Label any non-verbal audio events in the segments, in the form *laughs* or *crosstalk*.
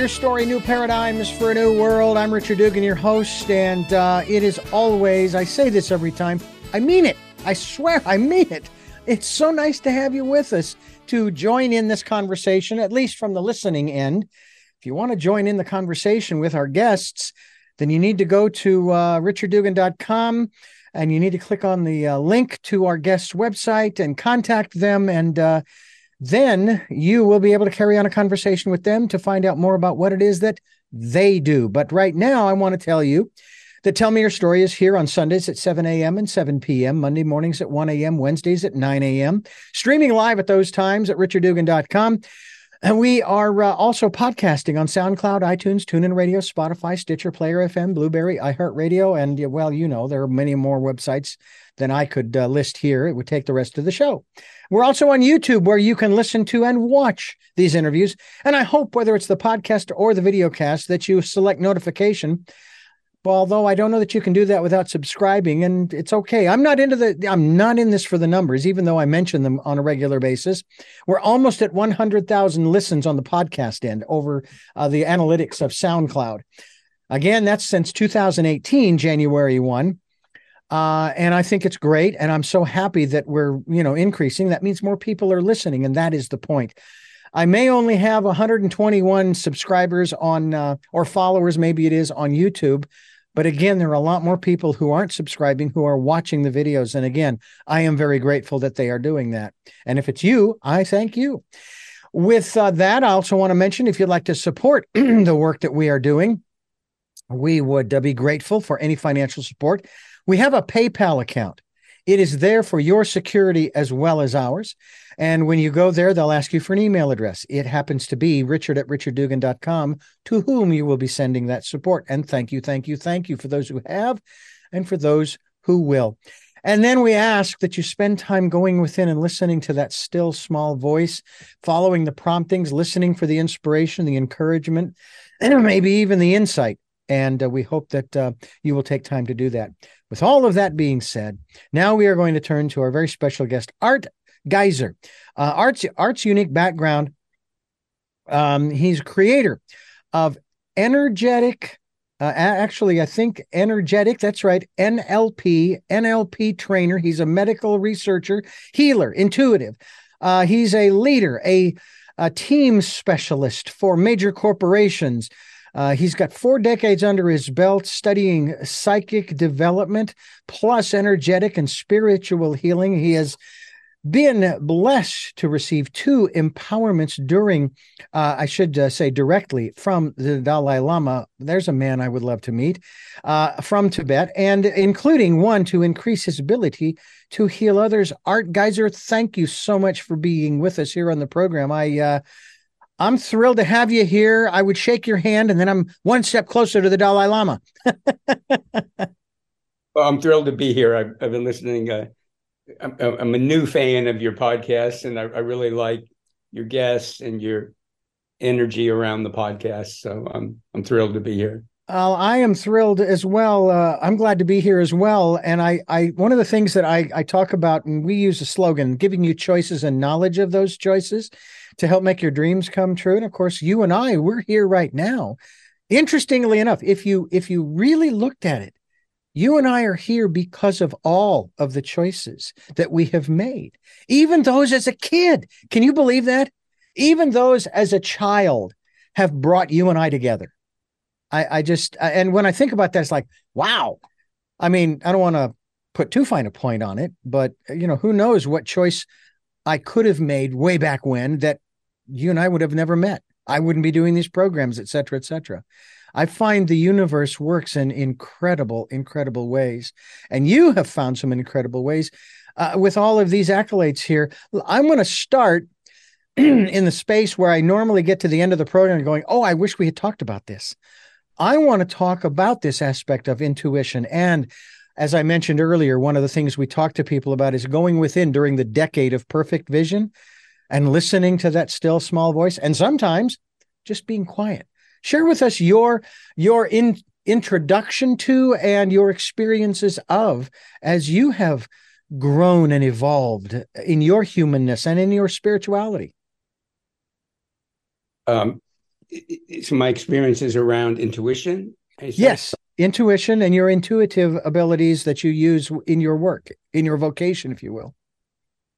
Your Story New Paradigms for a New World. I'm Richard Dugan, your host, and uh, it is always, I say this every time, I mean it. I swear, I mean it. It's so nice to have you with us to join in this conversation, at least from the listening end. If you want to join in the conversation with our guests, then you need to go to uh, richarddugan.com and you need to click on the uh, link to our guest's website and contact them. And uh, then you will be able to carry on a conversation with them to find out more about what it is that they do. But right now, I want to tell you that Tell Me Your Story is here on Sundays at 7 a.m. and 7 p.m., Monday mornings at 1 a.m., Wednesdays at 9 a.m., streaming live at those times at richarddugan.com. And we are uh, also podcasting on SoundCloud, iTunes, TuneIn Radio, Spotify, Stitcher, Player FM, Blubrry, iHeartRadio, and well, you know, there are many more websites than I could uh, list here. It would take the rest of the show. We're also on YouTube where you can listen to and watch these interviews. And I hope whether it's the podcast or the video cast that you select notification although I don't know that you can do that without subscribing, and it's okay. I'm not into the. I'm not in this for the numbers, even though I mention them on a regular basis. We're almost at 100,000 listens on the podcast end over uh, the analytics of SoundCloud. Again, that's since 2018, January one. Uh, and I think it's great, and I'm so happy that we're you know increasing. That means more people are listening, and that is the point. I may only have 121 subscribers on uh, or followers, maybe it is on YouTube, but again, there are a lot more people who aren't subscribing who are watching the videos. And again, I am very grateful that they are doing that. And if it's you, I thank you. With uh, that, I also want to mention if you'd like to support *clears throat* the work that we are doing, we would uh, be grateful for any financial support. We have a PayPal account. It is there for your security as well as ours. And when you go there, they'll ask you for an email address. It happens to be richard at richarddugan.com, to whom you will be sending that support. And thank you, thank you, thank you for those who have and for those who will. And then we ask that you spend time going within and listening to that still small voice, following the promptings, listening for the inspiration, the encouragement, and *clears throat* maybe even the insight. And uh, we hope that uh, you will take time to do that. With all of that being said, now we are going to turn to our very special guest, Art Giser. Uh, Art's Art's unique background. Um, he's creator of energetic. Uh, actually, I think energetic. That's right. NLP, NLP trainer. He's a medical researcher, healer, intuitive. Uh, he's a leader, a, a team specialist for major corporations. Uh, he's got four decades under his belt studying psychic development plus energetic and spiritual healing. He has been blessed to receive two empowerments during, uh, I should uh, say directly from the Dalai Lama. There's a man I would love to meet uh, from Tibet, and including one to increase his ability to heal others. Art Giser, thank you so much for being with us here on the program. I uh, I'm thrilled to have you here. I would shake your hand, and then I'm one step closer to the Dalai Lama. *laughs* well, I'm thrilled to be here. I've, I've been listening. Uh, I'm, I'm, a new fan of your podcast, and I, I, really like your guests and your energy around the podcast. So I'm I'm thrilled to be here. Uh, I am thrilled as well. Uh, I'm glad to be here as well. And I, I, one of the things that I, I talk about, and we use a slogan, giving you choices and knowledge of those choices to help make your dreams come true. And of course, you and I, we're here right now. Interestingly enough, if you if you really looked at it, you and I are here because of all of the choices that we have made, even those as a kid. Can you believe that? Even those as a child have brought you and I together. I, I just, and when I think about that, it's like, wow. I mean, I don't want to put too fine a point on it, but you know, who knows what choice I could have made way back when that you and I would have never met. I wouldn't be doing these programs, et cetera, et cetera. I find the universe works in incredible, incredible ways. And you have found some incredible ways uh, with all of these accolades here. I'm going to start *clears throat* in the space where I normally get to the end of the program going, Oh, I wish we had talked about this. I want to talk about this aspect of intuition. And as I mentioned earlier, one of the things we talk to people about is going within during the decade of perfect vision and listening to that still small voice and sometimes just being quiet share with us your your in, introduction to and your experiences of as you have grown and evolved in your humanness and in your spirituality um, so my experiences around intuition. Yes, intuition and your intuitive abilities that you use in your work, in your vocation, if you will.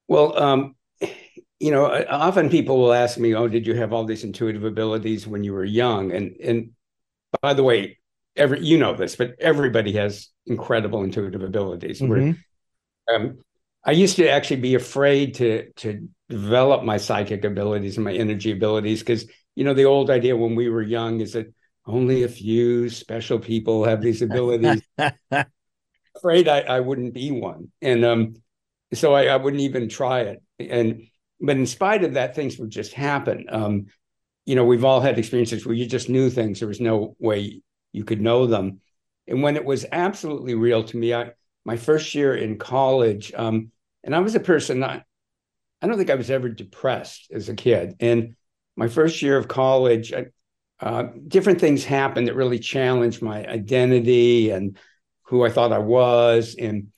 Well, um, you know, often people will ask me, "Oh, did you have all these intuitive abilities when you were young?" And and by the way, every you know this, but everybody has incredible intuitive abilities. Mm-hmm. Um, I used to actually be afraid to to develop my psychic abilities and my energy abilities because you know the old idea when we were young is that only a few special people have these abilities. *laughs* afraid I, I wouldn't be one, and um, so I, I wouldn't even try it. And but in spite of that, things would just happen. Um, you know, we've all had experiences where you just knew things. There was no way you could know them. And when it was absolutely real to me, I my first year in college, um, and I was a person I, I don't think I was ever depressed as a kid. And my first year of college, I, uh, different things happened that really challenged my identity and who I thought I was. And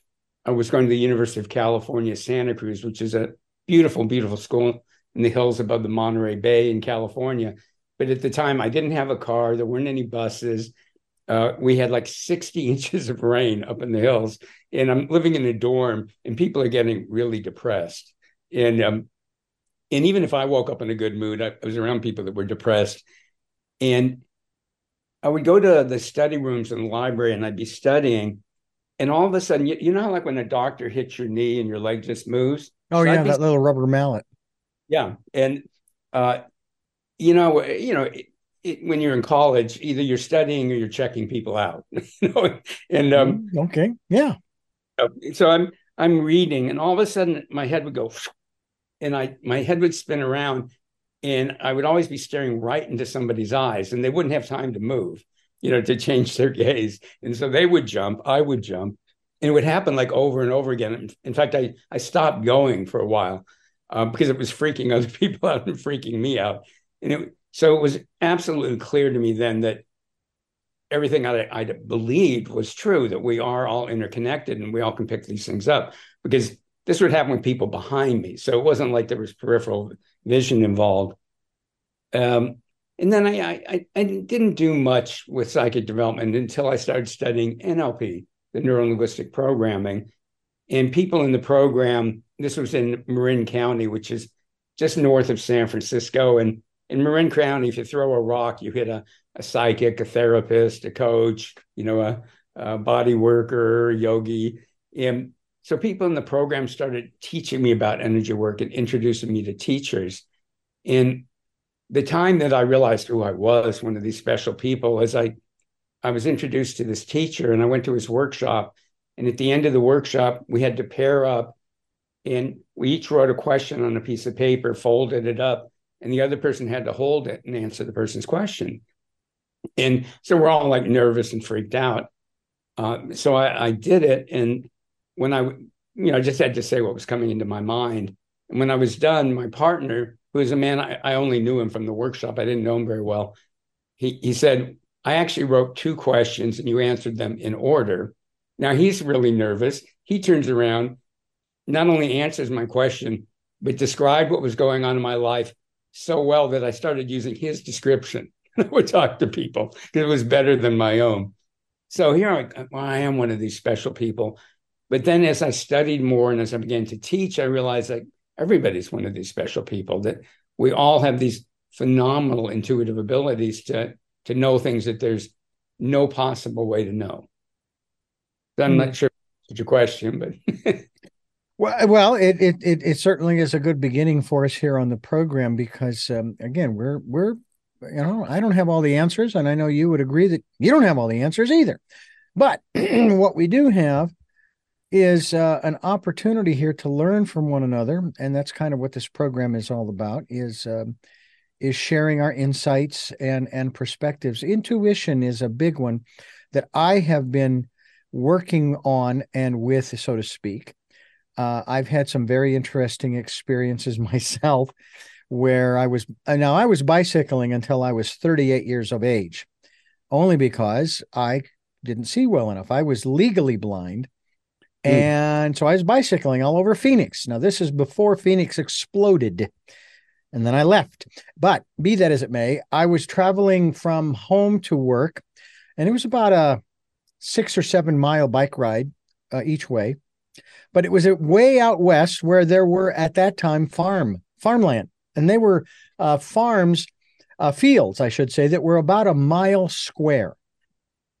I was going to the University of California, Santa Cruz, which is a beautiful, beautiful school in the hills above the Monterey Bay in California. But at the time, I didn't have a car. There weren't any buses. Uh, we had like 60 *laughs* inches of rain up in the hills, and I'm living in a dorm, and people are getting really depressed. And um, and even if I woke up in a good mood, I, I was around people that were depressed, and I would go to the study rooms in the library, and I'd be studying, and all of a sudden, you, you know how like when a doctor hits your knee and your leg just moves, Oh so yeah, that little rubber mallet. Yeah, and uh, you know, you know, it, it, when you're in college, either you're studying or you're checking people out. *laughs* you know, and um, mm, okay, yeah. So I'm I'm reading, and all of a sudden my head would go, and I my head would spin around, and I would always be staring right into somebody's eyes, and they wouldn't have time to move, you know, to change their *laughs* gaze, and so they would jump, I would jump, and it would happen like over and over again. In fact, I I stopped going for a while um, because it was freaking other *laughs* people out and freaking me out. And it, so it was absolutely clear to me then that everything I, I believed was true that we are all interconnected and we all can pick these things up because this would happen with people behind me. So it wasn't like there was peripheral vision involved. Um, and then I, I, I didn't do much with psychic development until I started studying NLP the neuro linguistic programming. And people in the program, this was in Marin County, which is just north of San Francisco. And in Marin County, if you throw a rock, you hit a, a psychic, a therapist, a coach, you know, a, a body worker, yogi. And so people in the program started teaching me about energy work and introducing me to teachers. And the time that I realized who I was, one of these special people, as I I was introduced to this teacher and I went to his workshop. And at the end of the workshop, we had to pair up and we each wrote a question on a piece of paper, folded it up, and the other person had to hold it and answer the person's question. And so we're all like nervous and freaked out. Uh, so I, I did it. And when I, you know, I just had to say what was coming into my mind. And when I was done, my partner, who is a man, I, I only knew him from the workshop, I didn't know him very well. He, he said, I actually wrote two questions and you answered them in order. Now he's really nervous. He turns around, not only answers my question, but described what was going on in my life so well that I started using his description. *laughs* I would talk to people because it was better than my own. So here I, well, I am one of these special people. But then as I studied more and as I began to teach, I realized that everybody's one of these special people, that we all have these phenomenal intuitive abilities to to know things that there's no possible way to know. I'm mm. not sure it's your question, but *laughs* well, well, it, it it it certainly is a good beginning for us here on the program because um, again, we're we're you know I don't have all the answers, and I know you would agree that you don't have all the answers either. But *clears throat* what we do have is uh, an opportunity here to learn from one another, and that's kind of what this program is all about. Is um, is sharing our insights and and perspectives. Intuition is a big one that I have been working on and with, so to speak. Uh, I've had some very interesting experiences *laughs* myself where I was now I was bicycling until I was 38 years of age, only because I didn't see well enough. I was legally blind. Mm. And so I was bicycling all over Phoenix. Now, this is before Phoenix exploded and then I left. But be that as it may, I was traveling from home to work, and it was about a six or seven mile bike ride uh, each way. But it was way out west where there were at that time farm farmland, and they were uh, farms, uh, fields, I should say, that were about a mile square.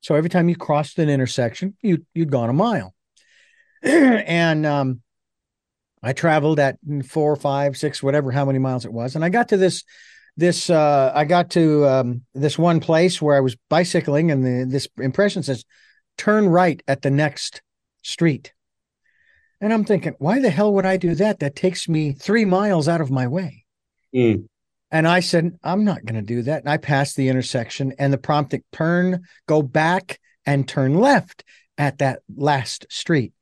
So every time you crossed an intersection, you you'd gone a mile. *clears throat* and um, I traveled at four, five, six, whatever, how many miles it was, and I got to this this uh, I got to um, this one place where I was bicycling, and the, this impression says, "Turn right at the next street." And I'm thinking, why the hell would I do that? That takes me three miles out of my way. Mm. And I said, I'm not going to do that. And I passed the intersection and the prompting turn, go back and turn left at that last street.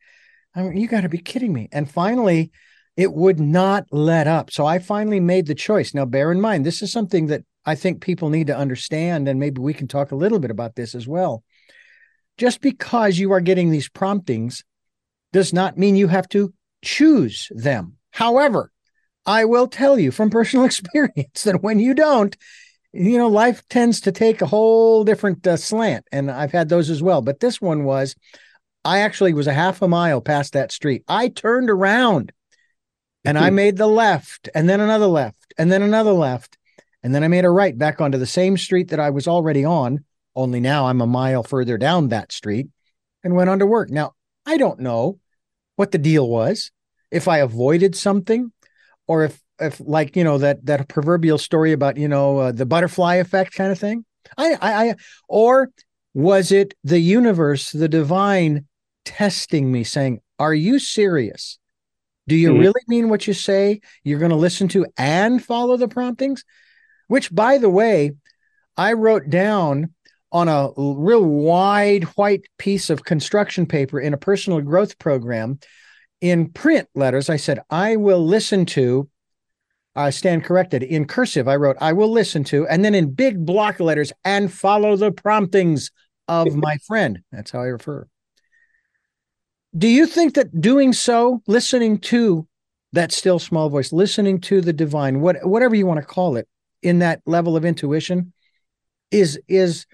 I mean, you got to be kidding me. And finally, it would not let up. So I finally made the choice. Now, bear in mind, this is something that I think people need to understand. And maybe we can talk a little bit about this as well. Just because you are getting these promptings does not mean you have to choose them. However, I will tell you from *laughs* personal experience that when you don't, you know, life tends to take a whole different uh, slant. And I've had those as well. But this one was, I actually was a half a mile past that street. I turned around and I made the left and then another left and then another left. And then I made a right back onto the same street that I was already on, only now I'm a mile further down that street and went on to work. Now, I don't know what the deal was, if I avoided something or if if like you know that that proverbial story about you know uh, the butterfly effect kind of thing I, I i or was it the universe the divine testing me saying are you serious do you mm-hmm. really mean what you say you're going to listen to and follow the promptings which by the way i wrote down on a real wide white piece of construction paper in a personal growth program in print letters i said i will listen to I stand corrected. In cursive, I wrote, I will listen to, and then in big block letters, and follow the promptings of *laughs* my friend. That's how I refer. Do you think that doing so, listening to that still small voice, listening to the divine, what whatever you want to call it, in that level of intuition, is is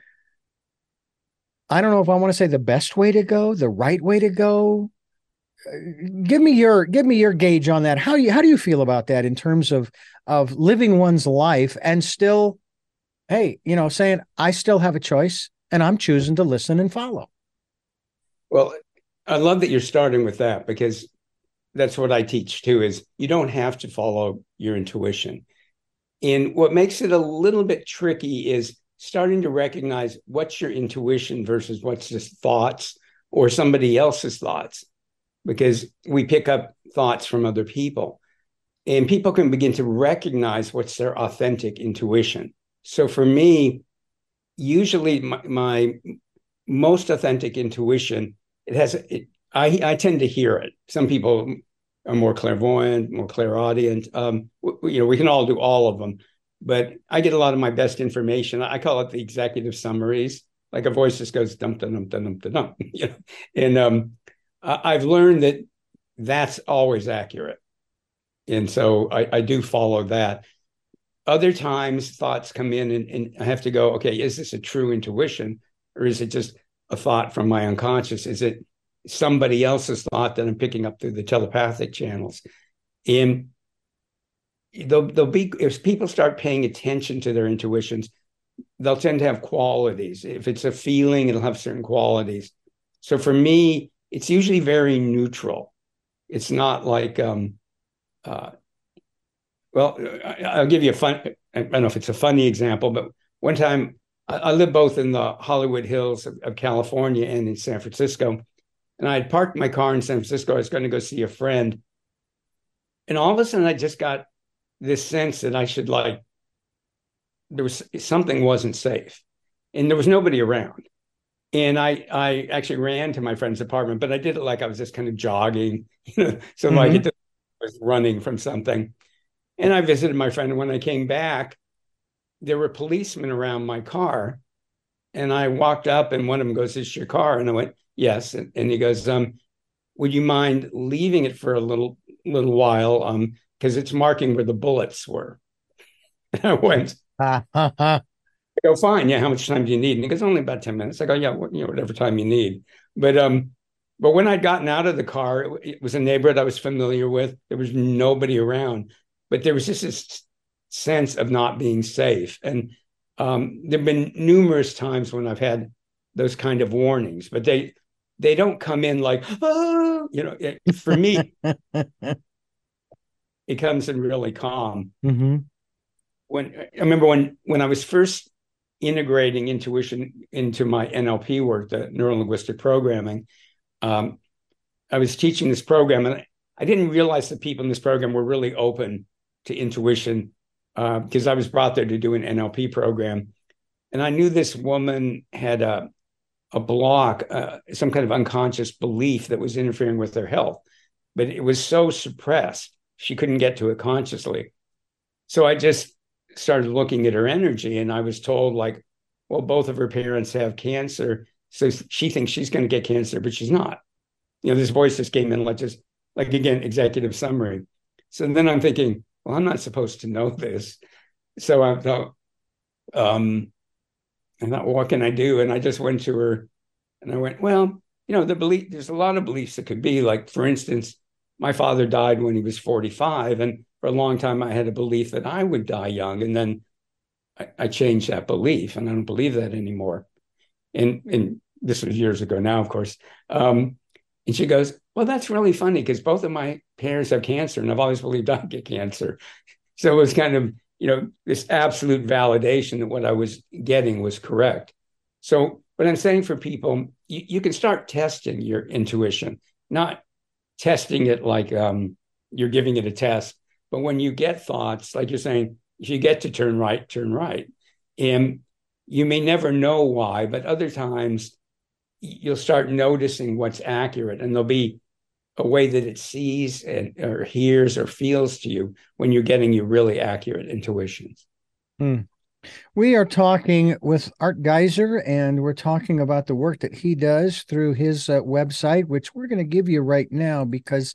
I don't know if I want to say the best way to go, the right way to go, uh, give me your give me your gauge on that. How you how do you feel about that in terms of of living one's life and still, hey, you know, saying I still have a choice and I'm choosing to listen and follow. Well, I love that you're starting with that because that's what I teach too. Is you don't have to follow your intuition, and what makes it a little bit tricky is starting to recognize what's your intuition versus what's just thoughts or somebody else's thoughts because we pick up thoughts from other people and people can begin to recognize what's their authentic intuition so for me usually my, my most authentic intuition it has it, I, I tend to hear it some people are more clairvoyant more clairaudient um, you know we can all do all of them but i get a lot of my best information i call it the executive summaries like a voice just goes dum dum dum dum dum dum *laughs* you know and um I've learned that that's always accurate. And so I, I do follow that. Other times thoughts come in and, and I have to go, okay, is this a true intuition or is it just a thought from my unconscious? Is it somebody else's thought that I'm picking up through the telepathic channels? And they'll, they'll be, if people start paying attention to their intuitions, they'll tend to have qualities. If it's a feeling, it'll have certain qualities. So for me, it's usually very neutral. It's not like, um, uh, well, I'll give you a fun, I don't know if it's a funny example, but one time I, I live both in the Hollywood Hills of, of, California and in San Francisco. And I had parked my car in San Francisco. I was going to go see a friend. And all of a sudden, I just got this sense that I should like, there was something wasn't safe and there was nobody around and I I actually ran to my friend's apartment, but I did it like I was just kind of jogging, *laughs* you know, so mm-hmm. like it was running from something. And I visited my friend, and when I came back, there were policemen around my car, and I walked up, and one of them goes, "Is your car?" And I went, "Yes," and, and he goes, "Um, would you mind leaving it for a little little while? Um, because it's marking where the bullets were." *laughs* And I went. *laughs* I go, fine. Yeah. How much time do you need? And he goes, only about 10 minutes. I go, yeah, you know, whatever time you need. But, um, but when I'd gotten out of the car, it, it was a neighborhood I was familiar with. There was nobody around, but there was just this sense of not being safe. And um, there've been numerous times when I've had those kind of warnings, but they they don't come in like, oh, you know. It, for me, *laughs* it comes in really calm. Mm-hmm. When I remember when when I was first integrating intuition into my NLP work, the neuro linguistic programming, um, I was teaching this program, and I didn't realize the people in this program were really open to intuition because uh, I was brought there to do an NLP program, and I knew this woman had a a block, uh, some kind of unconscious belief that was interfering with her health, but it was so suppressed she couldn't get to it consciously. So I just started looking at her energy, and I was told like, well, both of her parents have cancer, so she thinks she's going to get cancer, but she's not. You know, this voice just came in like just like again executive summary. So then I'm thinking, well, I'm not supposed to know this. So I thought, um, I thought, what can I do? And I just went to her and I went, well, you know, the belief, there's a lot of beliefs that could be like, for instance, my father died when he was 45. And for a long time, I had a belief that I would die young. And then I, I changed that belief and I don't believe that anymore. And, and this was years ago now, of course. Um, and she goes, Well, that's really funny because both of my parents have cancer and I've always believed I'd get cancer. So it was kind of, you know, this absolute validation that what I was getting was correct. So, what I'm saying for people, you, you can start testing your intuition, not testing it like um, you're giving it a test, but when you get thoughts, like you're saying, if you get to turn right, turn right. And you may never know why, but other times you'll start noticing what's accurate and there'll be a way that it sees and or hears or feels to you when you're getting your really accurate intuitions. Hmm. We are talking with Art Giser, and we're talking about the work that he does through his uh, website, which we're going to give you right now because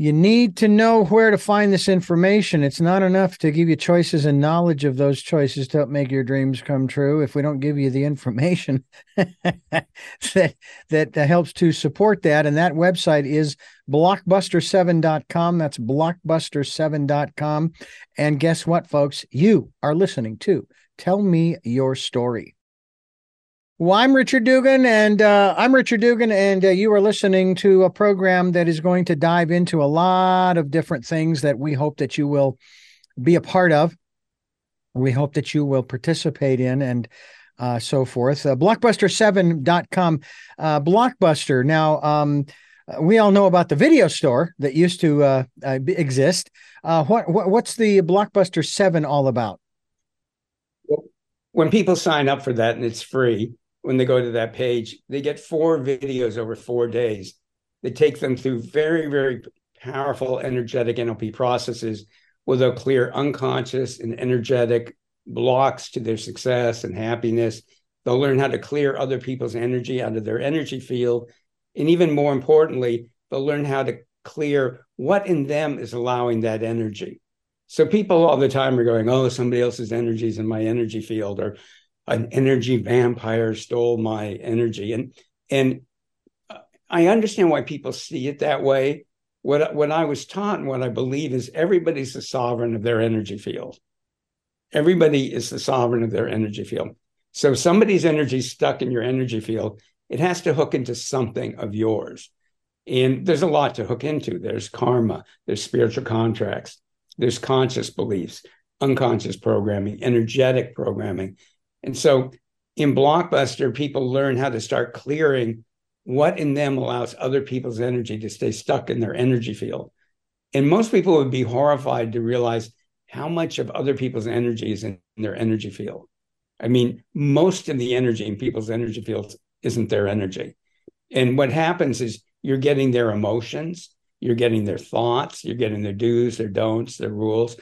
you need to know where to find this information. It's not enough to give you choices and knowledge of those choices to help make your dreams come true. If we don't give you the information *laughs* that that helps to support that, and that website is blockbuster7.com. That's blockbuster7.com. And guess what, folks? You are listening to Tell Me Your Story. Well, I'm Richard Dugan, and uh, I'm Richard Dugan, and uh, you are listening to a program that is going to dive into a lot of different things that we hope that you will be a part of. We hope that you will participate in and uh, so forth. Uh, Blockbuster7.com. Uh, Blockbuster. Now, um, we all know about the video store that used to uh, exist. What, what, what's the Blockbuster 7 all about? When people sign up for that and it's free, when they go to that page, they get four videos over four days that take them through very, very powerful energetic NLP processes where they'll clear unconscious and energetic blocks to their success and happiness. They'll learn how to clear other people's energy out of their energy field. And even more importantly, they'll learn how to clear what in them is allowing that energy. So people all the time are going, oh, somebody else's energy is in my energy field, or an energy vampire stole my energy. And and i understand why people see it that way. What what i was taught and what i believe is everybody's the sovereign of their energy field. Everybody is the sovereign of their energy field. So somebody's energy stuck in your energy field it has to hook into something of yours. And there's a lot to hook into. There's karma there's spiritual contracts there's conscious beliefs unconscious programming energetic programming and so in Blockbuster, people learn how to start clearing what in them allows other people's energy to stay stuck in their energy field. And most people would be horrified to realize how much of other people's energy is in their energy field. I mean, most of the energy in people's energy fields isn't their energy. And what happens is you're getting their emotions, you're getting their thoughts, you're getting their do's, their don'ts, their rules.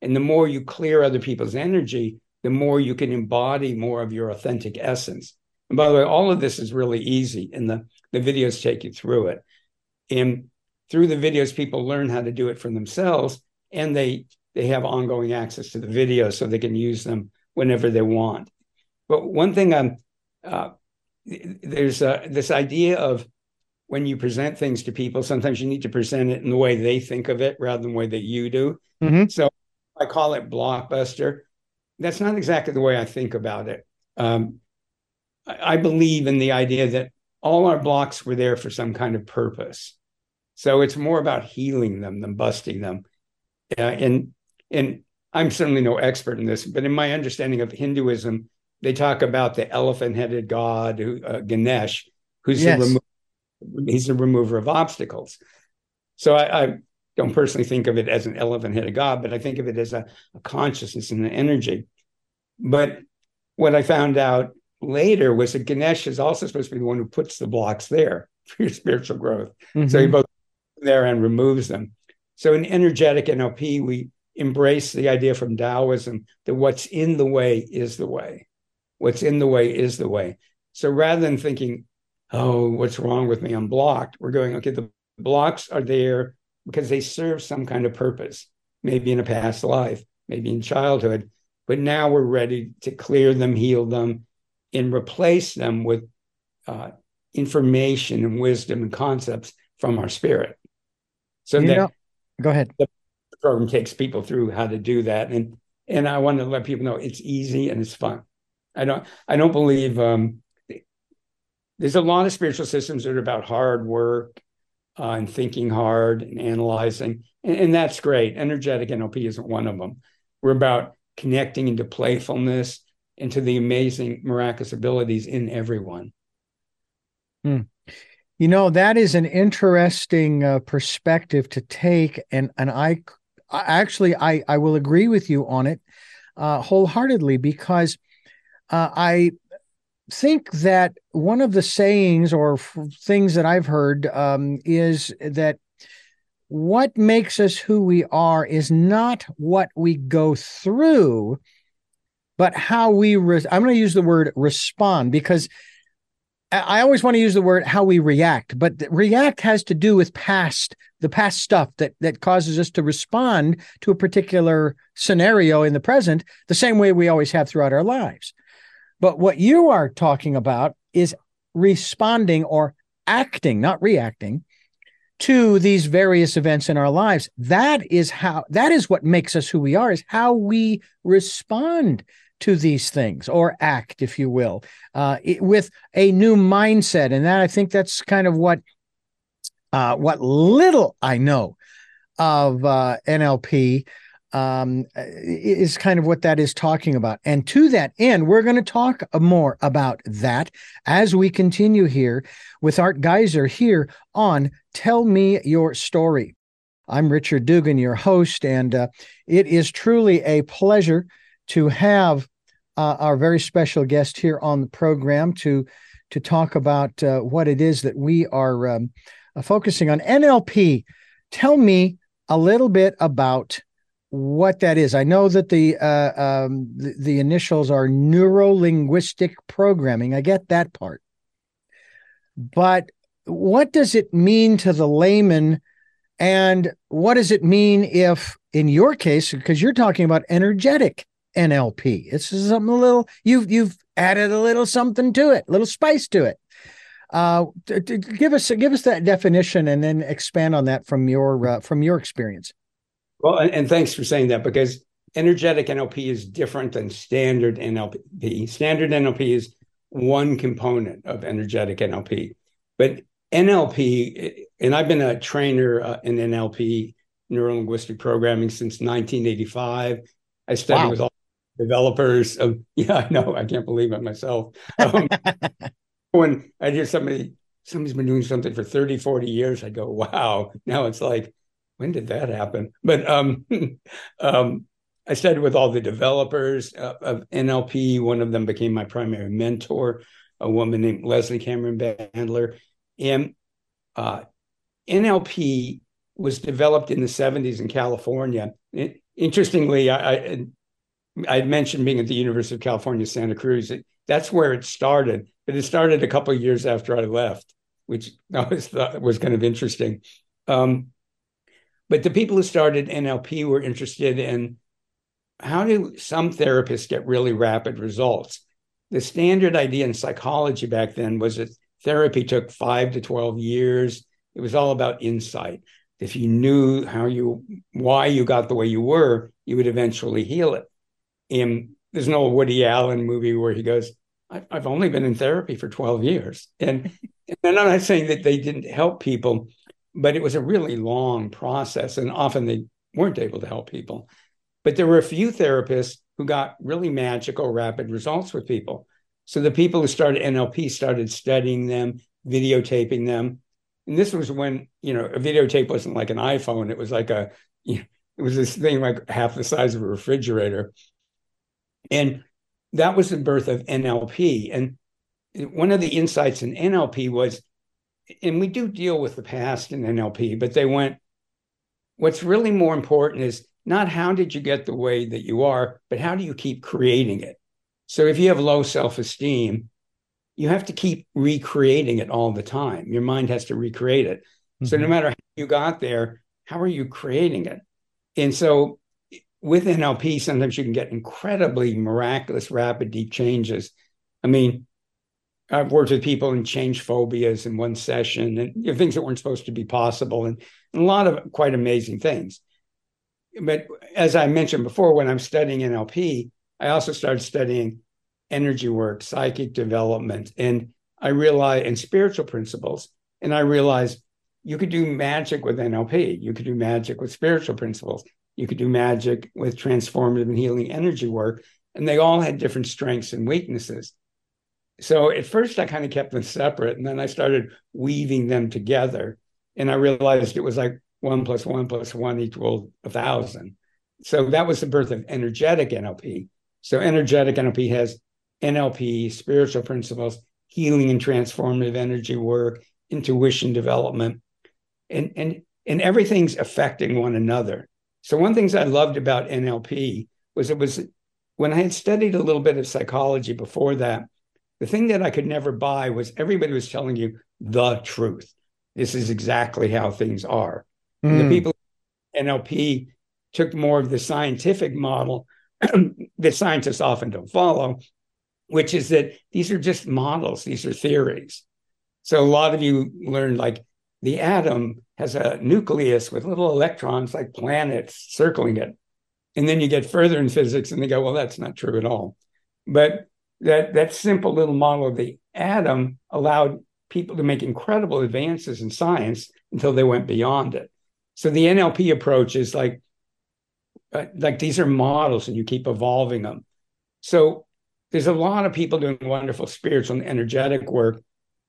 And the more you clear other people's energy, the more you can embody more of your authentic essence. And by the way, all of this is really easy, and the, the videos take you through it. And through the videos, people learn how to do it for themselves, and they they have ongoing access to the video so they can use them whenever they want. But one thing I'm uh, there's uh, this idea of when you present things to people, sometimes you need to present it in the way they think of it rather than the way that you do. Mm-hmm. So I call it blockbuster. That's not exactly the way I think about it. Um, I, I believe in the idea that all our blocks were there for some kind of purpose. So it's more about healing them than busting them. Uh, and and I'm certainly no expert in this, but in my understanding of Hinduism, they talk about the elephant-headed god, who, uh, Ganesh, who's yes. remo- he's a remover of obstacles. So I, I, don't personally think of it as an elephant head of god, but I think of it as a, a consciousness and an energy. But what I found out later was that Ganesh is also supposed to be the one who puts the blocks there *laughs* for your spiritual growth. Mm-hmm. So he both there and removes them. So in energetic NLP, we embrace the idea from Taoism that what's in the way is the way. What's in the way is the way. So rather than thinking, oh, what's wrong with me? I'm blocked, we're going, okay, the blocks are there because they serve some kind of purpose, maybe in a past life, maybe in childhood. But now we're ready to clear them, heal them, and replace them with uh, information and wisdom and concepts from our spirit. So you that know, go ahead. The program takes people through how to do that, and and I want to let people know it's easy and it's fun. I don't I don't believe um, there's a lot of spiritual systems that are about hard work uh, and thinking hard and analyzing, and, and that's great. Energetic NLP isn't one of them. We're about connecting into playfulness, into the amazing, miraculous abilities in everyone. Hmm. You know that is an interesting uh, perspective to take, and and I, I, actually I I will agree with you on it uh, wholeheartedly because uh, I think that one of the sayings or f- things that I've heard um, is that what makes us who we are is not what we go through, but how we. Re- I'm going to use the word respond because I always want to use the word how we react, but react has to do with past, the past stuff that that causes us to respond to a particular scenario in the present, the same way we always have throughout our lives. But what you are talking about is responding or acting, not reacting, to these various events in our lives. That is how that is what makes us who we are, is how we respond to these things or act, if you will, uh, with a new mindset. And that I think that's kind of what uh, what little I know of uh, NLP um, is kind of what that is talking about. And to that end, we're going to talk more about that as we continue here with Art Giser here on Tell Me Your Story. I'm Richard Dugan, your host, and uh, it is truly a pleasure to have uh, our very special guest here on the program to to talk about uh, what it is that we are um, uh, focusing on. NLP. Tell me a little bit about what that is. I know that the uh, um, the, the initials are neuro linguistic programming. I get that part, but what does it mean to the layman? And what does it mean if, in your case, because you're talking about energetic NLP. It's something a little you've you've added a little something to it, a little spice to it. Uh, to, to give us give us that definition and then expand on that from your uh, from your experience. Well, and, thanks for saying that because energetic NLP is different than standard NLP. Standard NLP is one component of energetic NLP, but NLP, and I've been a trainer uh, in NLP, neuro linguistic programming, since 1985. I studied wow. with all developers of *laughs* yeah i know i can't believe it myself um, *laughs* when i hear somebody somebody's been doing something for 30 40 years i go wow now it's like when did that happen but um, *laughs* um i studied with all the developers uh, of nlp one of them became my primary mentor a woman named leslie cameron bandler and uh, nlp was developed in the 70s in california it, interestingly I, I I mentioned being at the University of California, Santa Cruz. It, that's where it started, but it started a couple years after I left, which *laughs* I always thought was kind of interesting. Um, But the people who started NLP were interested in how do some therapists get really rapid results? The standard idea in psychology back then was that therapy took five to 12 years. It was all about insight. If you knew how you, why you got the way you were, you would eventually heal it. And there's an old Woody Allen movie where he goes, I've only been in therapy for 12 years. And, and I'm not saying that they didn't help people, but it was a really long process. And often they weren't able to help people. But there were a few therapists who got really magical, rapid results with people. So the people who started NLP started studying them, videotaping them. And this was when, you know, a videotape wasn't like an iPhone. It was like a, you know, it was this thing like half the size of a refrigerator. And that was the birth of NLP. And one of the insights in NLP was, and we do deal with the past in NLP, but they went, what's really more important is not how did you get the way that you are, but how do you keep creating it? So if you have low self esteem, you have to keep recreating it all the time. Your mind has to recreate it. Mm-hmm. So no mm-hmm. matter how you got there, how are you creating it? And so with NLP, sometimes you can get incredibly miraculous, rapid, deep changes. I mean, I've worked with people and changed phobias in one session and you know, things that weren't supposed to be possible and, and a lot of quite amazing things but as I mentioned before, when I'm studying NLP, I also started studying energy work, psychic development, and I realized and spiritual principles. And I realized you could do magic with NLP. You could do magic with spiritual principles. You could do magic with transformative and healing energy work. And they all had different strengths and weaknesses. So at first, I kind of kept them separate. And then I started weaving them together. And I realized it was like one plus one plus one equals a thousand. So that was the birth of energetic NLP. So energetic NLP has NLP, spiritual principles, healing and transformative energy work, intuition development, and and and everything's affecting one another. So one things I loved about NLP was it was when I had studied a little bit of psychology before that, the thing that I could never buy was everybody was telling you the truth. This is exactly how things are. Mm. The hmm. people NLP took more of the scientific model *clears throat* that scientists often don't follow, which is that these are just models, these are theories. So a lot of you learned like the atom has a nucleus with little electrons like planets circling it. And then you get further in physics and they go, well, that's not true at all. But that that simple little model of the atom allowed people to make incredible advances in science until they went beyond it. So the NLP approach is like, uh, like these are models and you keep evolving them. So there's a lot of people doing wonderful spiritual and energetic work.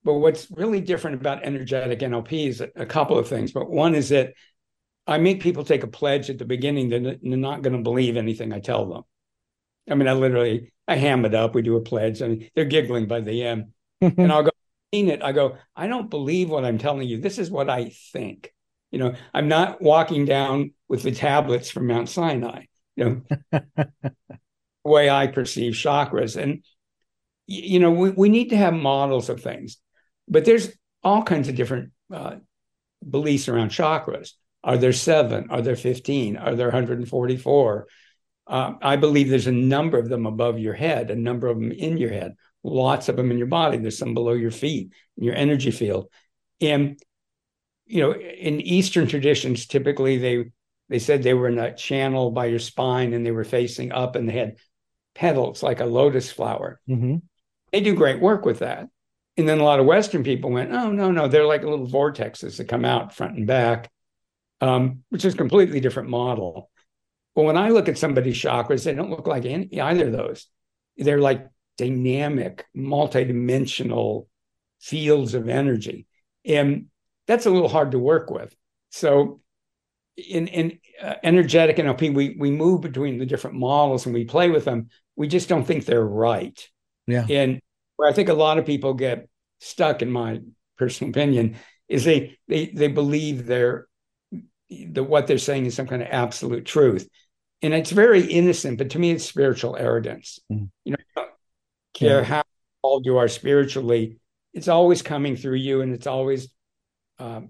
But what's really different about energetic NLP is a couple of things. But one is that I make people take a pledge at the beginning that they're not going to believe anything I tell them. I mean, I literally I ham it up. We do a pledge. and they're giggling by the end, *laughs* and I'll go in it. I go, I don't believe what I'm telling you. This is what I think. You know, I'm not walking down with the tablets from Mount Sinai. You know, *laughs* the way I perceive chakras, and you know, we, we need to have models of things, but there's all kinds of different uh, beliefs around chakras. Are there seven? Are there 15? Are there 144? Uh, I believe there's a number of them above your head, a number of them in your head, lots of them in your body. There's some below your feet, in your energy field. And you know, in Eastern traditions, typically they they said they were in a channel by your spine and they were facing up and they had petals like a lotus flower. Mm-hmm. They do great work with that. And then a lot of Western people went, oh, no, no, they're like little vortexes that come out front and back, um, which is a completely different model. But when I look at somebody's chakras, they don't look like any, either of those. They're like dynamic, multidimensional fields of energy. And that's a little hard to work with. So in in uh, energetic NLP, we we move between the different models and we play with them. We just don't think they're right. Yeah. And where I think a lot of people get stuck, in my personal opinion, is they they they believe they're that what they're saying is some kind of absolute truth. And it's very innocent, but to me, it's spiritual arrogance. Mm. You know, don't care yeah. how old you are spiritually, it's always coming through you, and it's always um,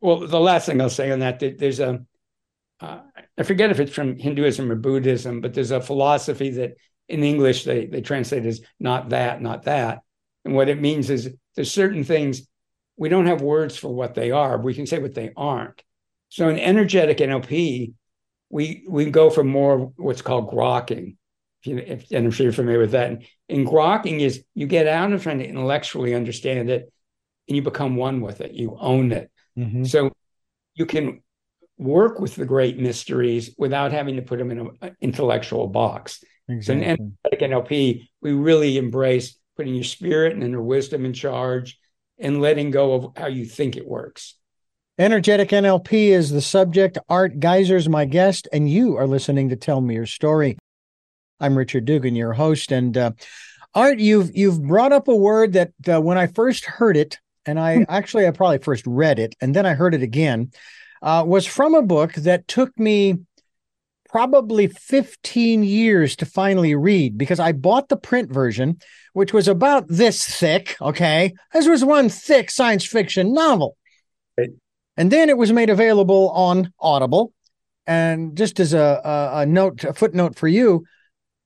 well, the last thing I'll say on that, there's a, uh, I forget if it's from Hinduism or Buddhism, but there's a philosophy that in English they they translate as not that, not that, and what it means is there's certain things we don't have words for what they are. But we can say what they aren't. So in energetic NLP, we we go for more what's called grokking. If you, if, and I'm sure you're familiar with that. And, and grokking is you get out of trying to intellectually understand it, and you become one with it. You own it. Mm-hmm. So you can work with the great mysteries without having to put them in an intellectual box. Exactly. So in NLP, we really embrace putting your spirit and inner wisdom in charge and letting go of how you think it works. Energetic NLP is the subject. Art Giser's my guest, and you are listening to Tell Me Your Story. I'm Richard Dugan, your host, and uh, Art, you've you've brought up a word that uh, when I first heard it, and I hmm. actually I probably first read it, and then I heard it again, uh, was from a book that took me probably 15 years to finally read because I bought the print version, which was about this thick. Okay, this was one thick science fiction novel. And then it was made available on Audible. And just as a, a, a note, a footnote for you,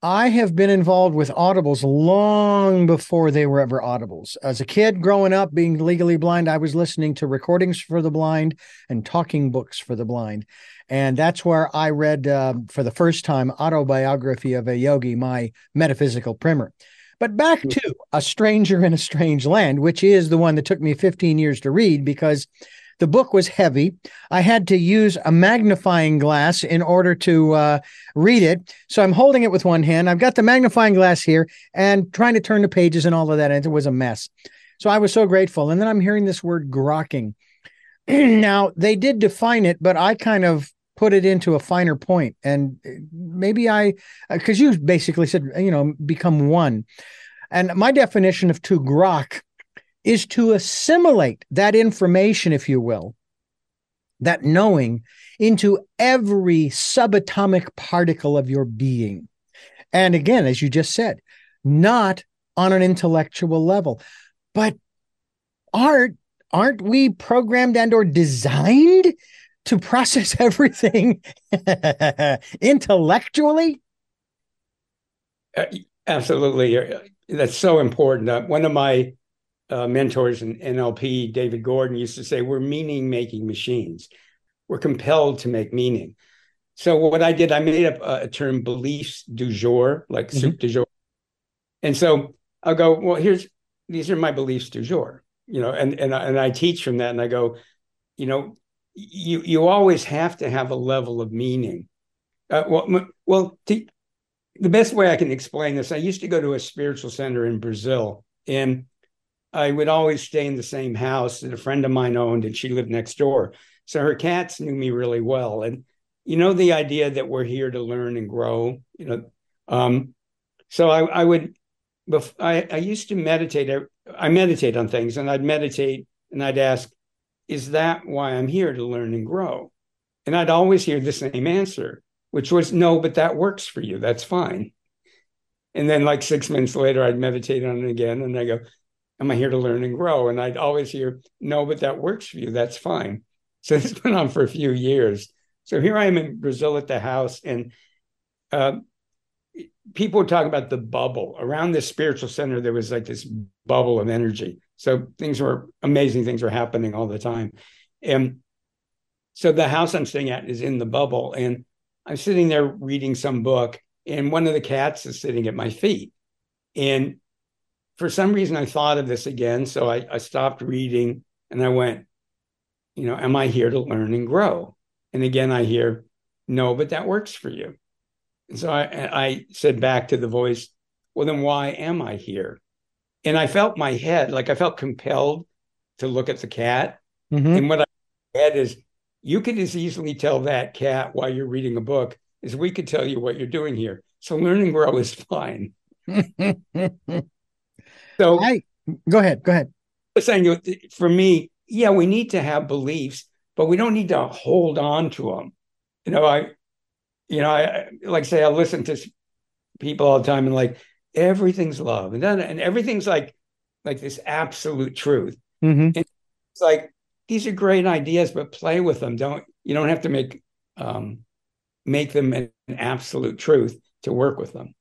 I have been involved with audibles long before they were ever audibles. As a kid growing up, being legally blind, I was listening to recordings for the blind and talking books for the blind. And that's where I read uh, for the first time Autobiography of a Yogi, my metaphysical primer. But back to A Stranger in a Strange Land, which is the one that took me 15 years to read because the book was heavy. I had to use a magnifying glass in order to uh, read it. So I'm holding it with one hand. I've got the magnifying glass here and trying to turn the pages and all of that. And it was a mess. So I was so grateful. And then I'm hearing this word grokking. *clears throat* now, they did define it, but I kind of put it into a finer point. And maybe I, because uh, you basically said, you know, become one. And my definition of to grok is to assimilate that information, if you will, that knowing into every subatomic particle of your being. And again, as you just said, not on an intellectual level, but art, aren't we programmed and or designed to process *laughs* everything *laughs* intellectually? Uh, absolutely. That's so important. Uh, one of my uh, mentors in NLP, David Gordon, used to say, We're meaning making machines. We're compelled to make meaning. So, what I did, I made up a, a term beliefs du jour, like mm-hmm. soup du jour. And so I'll go, Well, here's these are my beliefs du jour, you know, and, and, and I teach from that. And I go, You know, you, you always have to have a level of meaning. Uh, well, well to, the best way I can explain this, I used to go to a spiritual center in Brazil, and I would always stay in the same house that a friend of mine owned, and she lived next door. So her cats knew me really well. And you know, the idea that we're here to learn and grow, you know. Um, so I, I would, I, I used to meditate. I meditate on things, and I'd meditate and I'd ask, "Is that why I'm here to learn and grow?" And I'd always hear the same answer, which was, "No, but that works for you. That's fine." And then, like six minutes later, I'd meditate on it again, and I go, am I here to learn and grow? And I'd always hear, no, but that works for you. That's fine. *laughs* So this went on for a few years. So here I am in Brazil at the house, and uh, people talk about the bubble around this spiritual center. There was like this bubble of energy. So things were amazing. Things were happening all the time, and so the house I'm staying at is in the bubble, and I'm sitting there reading some book, and one of the cats is sitting at my feet, and for some reason I thought of this again. So I, I stopped reading and I went, you know, am I here to learn and grow? And again, I hear, no, but that works for you. And so I, I said back to the voice, well, then why am I here? And I felt my head, like I felt compelled to look at the cat. Mm-hmm. And what I had is, you could as easily tell that cat while you're reading a book as we could tell you what you're doing here. So learn and grow is *laughs* fine. *laughs* So I, go ahead. Go ahead. Saying for me, yeah, we need to have beliefs, but we don't need to hold on to them. You know, I, you know, I like say I listen to people all the time and like everything's love, and then and everything's like like this absolute truth. Mm-hmm. it's like these are great ideas, but play with them. Don't you don't have to make um, make them an absolute truth to work with them.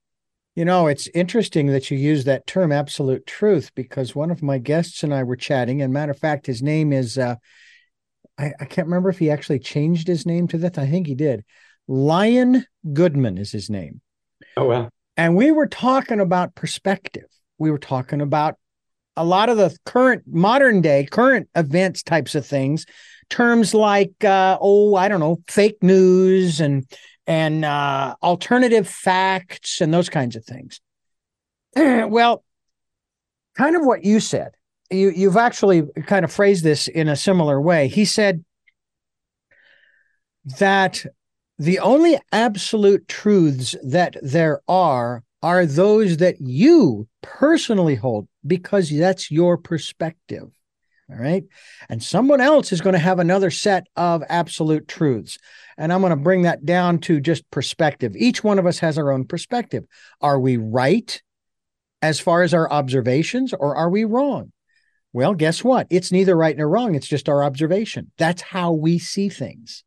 You know, it's interesting that you use that term absolute truth because one of my guests and I were chatting, and matter of fact, his name is uh, I, I can't remember if he actually changed his name to that. I think he did. Lion Goodman is his name. Oh wow. And we were talking about perspective. We were talking about a lot of the current modern day current events types of things terms like uh, oh i don't know fake news and and uh, alternative facts and those kinds of things *clears throat* well kind of what you said you you've actually kind of phrased this in a similar way he said that the only absolute truths that there are are those that you personally hold because that's your perspective. All right. And someone else is going to have another set of absolute truths. And I'm going to bring that down to just perspective. Each one of us has our own perspective. Are we right as far as our observations or are we wrong? Well, guess what? It's neither right nor wrong. It's just our observation. That's how we see things.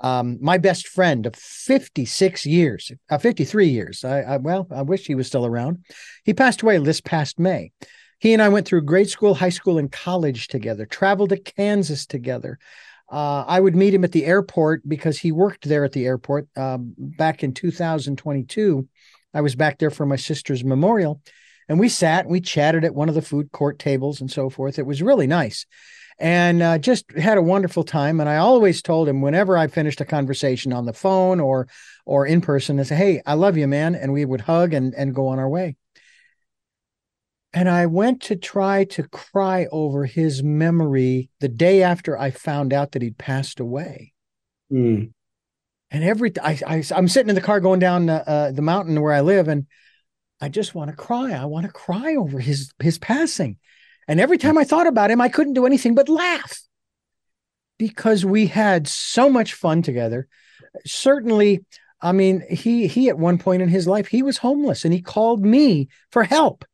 Um, my best friend of 56 years, uh, 53 years. I, I, well, I wish he was still around. He passed away this past May. He and I went through grade school, high school, and college together. Traveled to Kansas together. Uh, I would meet him at the airport because he worked there at the airport um, back in 2022. I was back there for my sister's memorial, and we sat and we chatted at one of the food court tables and so forth. It was really nice and uh, just had a wonderful time. And I always told him whenever I finished a conversation on the phone or or in person, I say, "Hey, I love you, man," and we would hug and and go on our way. And I went to try to cry over his memory the day after I found out that he'd passed away. Mm. And every I, I am sitting in the car going down the, uh, the mountain where I live, and I just want to cry. I want to cry over his his passing. And every time I thought about him, I couldn't do anything but laugh because we had so much fun together. Certainly, I mean, he he at one point in his life he was homeless and he called me for help.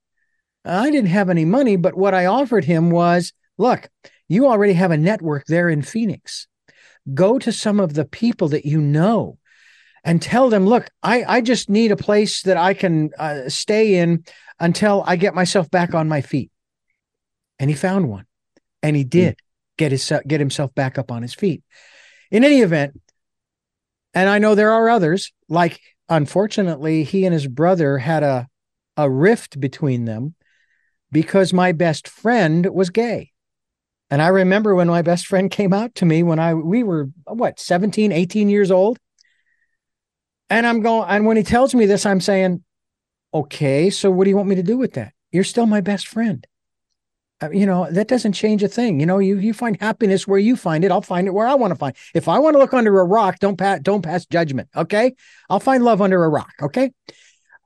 I didn't have any money, but what I offered him was, look, you already have a network there in Phoenix. Go to some of the people that you know and tell them, look, I, I just need a place that I can uh, stay in until I get myself back on my feet and he found one and he hmm. did mm. get his get himself back up on his feet in any event and i know there are others like unfortunately he and his brother had a a rift between them because my best friend was gay. And i remember when my best friend came out to me when i we were what 17 18 years old. And i'm going and when he tells me this i'm saying okay so what do you want me to do with that? You're still my best friend. Uh, you know that doesn't change a thing. You know you you find happiness where you find it. I'll find it where i want to find if i want to look under a rock don't pass don't pass judgment okay? I'll find love under a rock okay?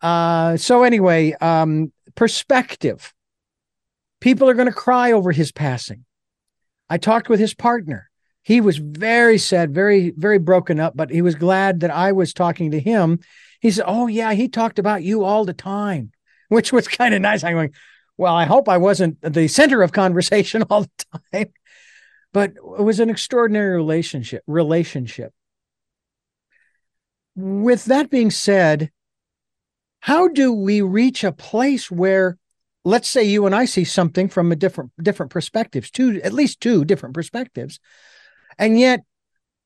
Uh so anyway um perspective people are going to cry over his passing i talked with his partner he was very sad very very broken up but he was glad that i was talking to him he said oh yeah he talked about you all the time *laughs* which was kind of nice i'm going well, I hope I wasn't the center of conversation *laughs* all the time, but it was an extraordinary relationship. Relationship. With that being said, how do we reach a place where, let's say, you and I see something from a different different perspectives, two at least two different perspectives, and yet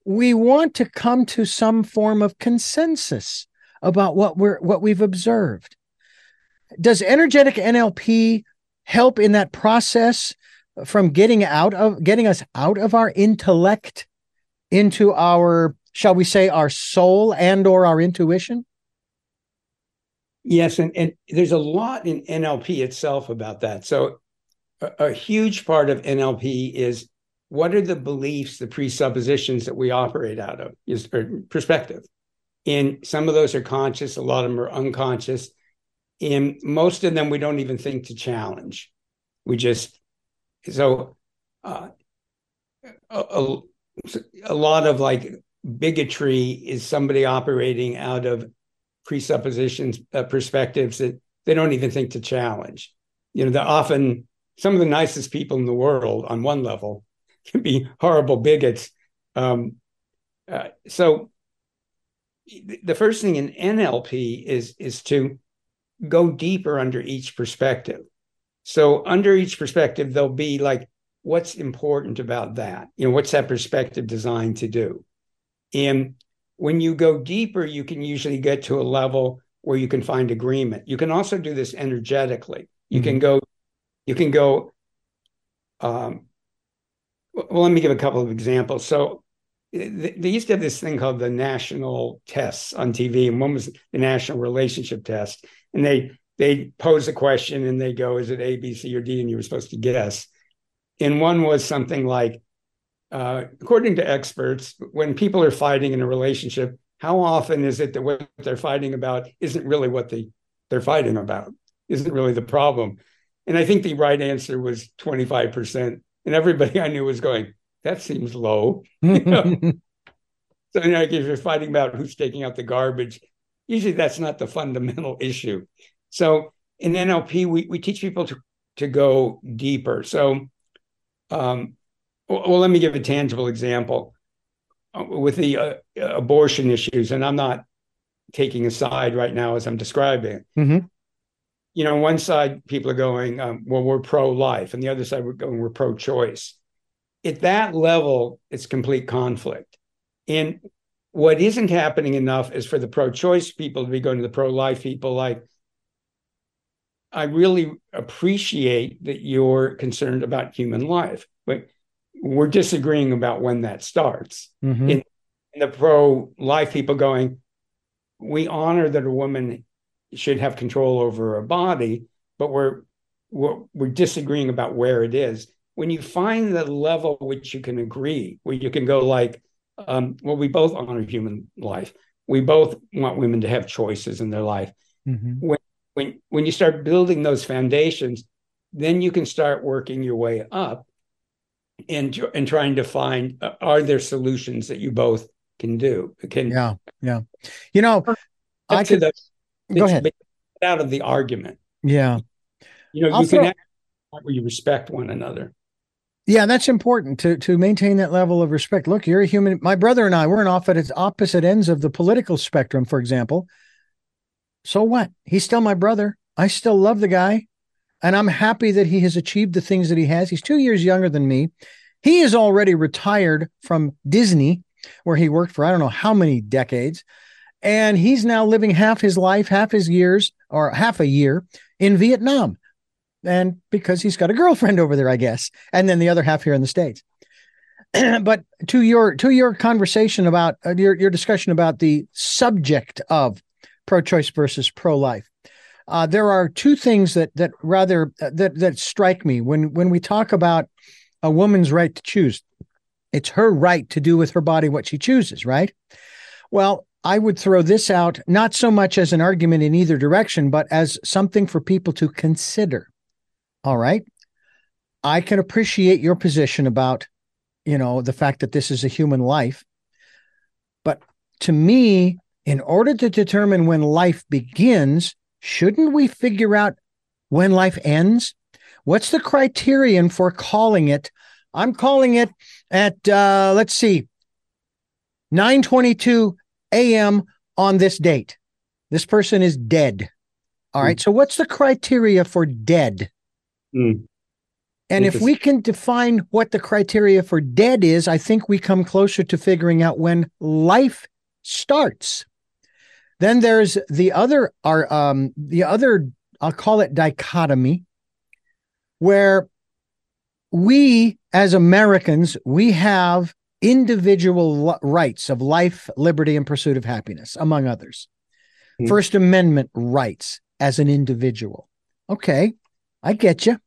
we want to come to some form of consensus about what we're what we've observed. Does energetic NLP help in that process from getting out of getting us out of our intellect into our shall we say our soul and or our intuition yes and, and there's a lot in nlp itself about that so a, a huge part of nlp is what are the beliefs the presuppositions that we operate out of is perspective and some of those are conscious a lot of them are unconscious and most of them we don't even think to challenge. We just so uh, a, a lot of like bigotry is somebody operating out of presuppositions, uh, perspectives that they don't even think to challenge. You know, they're often some of the nicest people in the world on one level, *laughs* can be horrible bigots. Um, uh, so the first thing in NLP is is to go deeper under each perspective. So under each perspective, there'll be like, what's important about that? You know, what's that perspective designed to do? And when you go deeper, you can usually get to a level where you can find agreement. You can also do this energetically. You mm-hmm. can go, you can go. Um, well, let me give a couple of examples. So they used to have this thing called the national tests on TV, and one was the national relationship test. And they they pose a question and they go, "Is it A, B, C, or D?" And you were supposed to guess. And one was something like, uh, according to experts, when people are fighting in a relationship, how often is it that what they're fighting about isn't really what they they're fighting about? Isn't really the problem? And I think the right answer was twenty five percent. And everybody *laughs* I knew was going, that seems low. *laughs* So you know, if you're fighting about who's taking out the garbage, usually that's not the fundamental issue. So in NLP, we, we teach people to, to go deeper. So, um, well, let me give a tangible example uh, with the uh, abortion issues, and I'm not taking a side right now as I'm describing. Mm-hmm. You know, on one side, people are going, um, well, we're pro life, and the other side, we're going, we're pro choice at that level, it's complete conflict. And what isn't happening enough is for the pro choice people to be going to the pro life people like, I really appreciate that you're concerned about human life, but we're disagreeing about when that starts. Mm-hmm. In, in the pro life people going, we honor that a woman should have control over her body, but we're, we're, we're disagreeing about where it is when you find the level which you can agree, where you can go like, um, well, we both honor human life. We both want women to have choices in their life. Mm-hmm. When when when you start building those foundations, then you can start working your way up and and trying to find uh, are there solutions that you both can do. Can yeah yeah. You know, I could the, go ahead out of the argument. Yeah. You know, I'll you throw, can where you respect one another. Yeah, that's important to to maintain that level of respect. Look, you're a human. My brother and I, we're off at its opposite ends of the political spectrum, for example. So what? He's still my brother. I still love the guy, and I'm happy that he has achieved the things that he has. He's two years younger than me. He is already retired from Disney, where he worked for I don't know how many decades, and he's now living half his life, half his years, or half a year in Vietnam and because he's got a girlfriend over there, I guess, and then the other half here in the states. *clears throat* but to your to your conversation about uh, your your discussion about the subject of pro-choice versus pro-life, uh, there are two things that that rather uh, that that strike me when when we talk about a woman's right to choose. It's her right to do with her body what she chooses, right? Well, I would throw this out not so much as an argument in either direction, but as something for people to consider. All right. I can appreciate your position about, you know, the fact that this is a human life. But to me, in order to determine when life begins, shouldn't we figure out when life ends? What's the criterion for calling it? I'm calling it at uh, let's see, 9:22 a.m. on this date. This person is dead. All right. Hmm. So what's the criteria for dead? Mm. And if we can define what the criteria for dead is, I think we come closer to figuring out when life starts. Then there's the other, our um, the other, I'll call it dichotomy, where we as Americans we have individual rights of life, liberty, and pursuit of happiness, among others. Mm. First Amendment rights as an individual. Okay, I get you.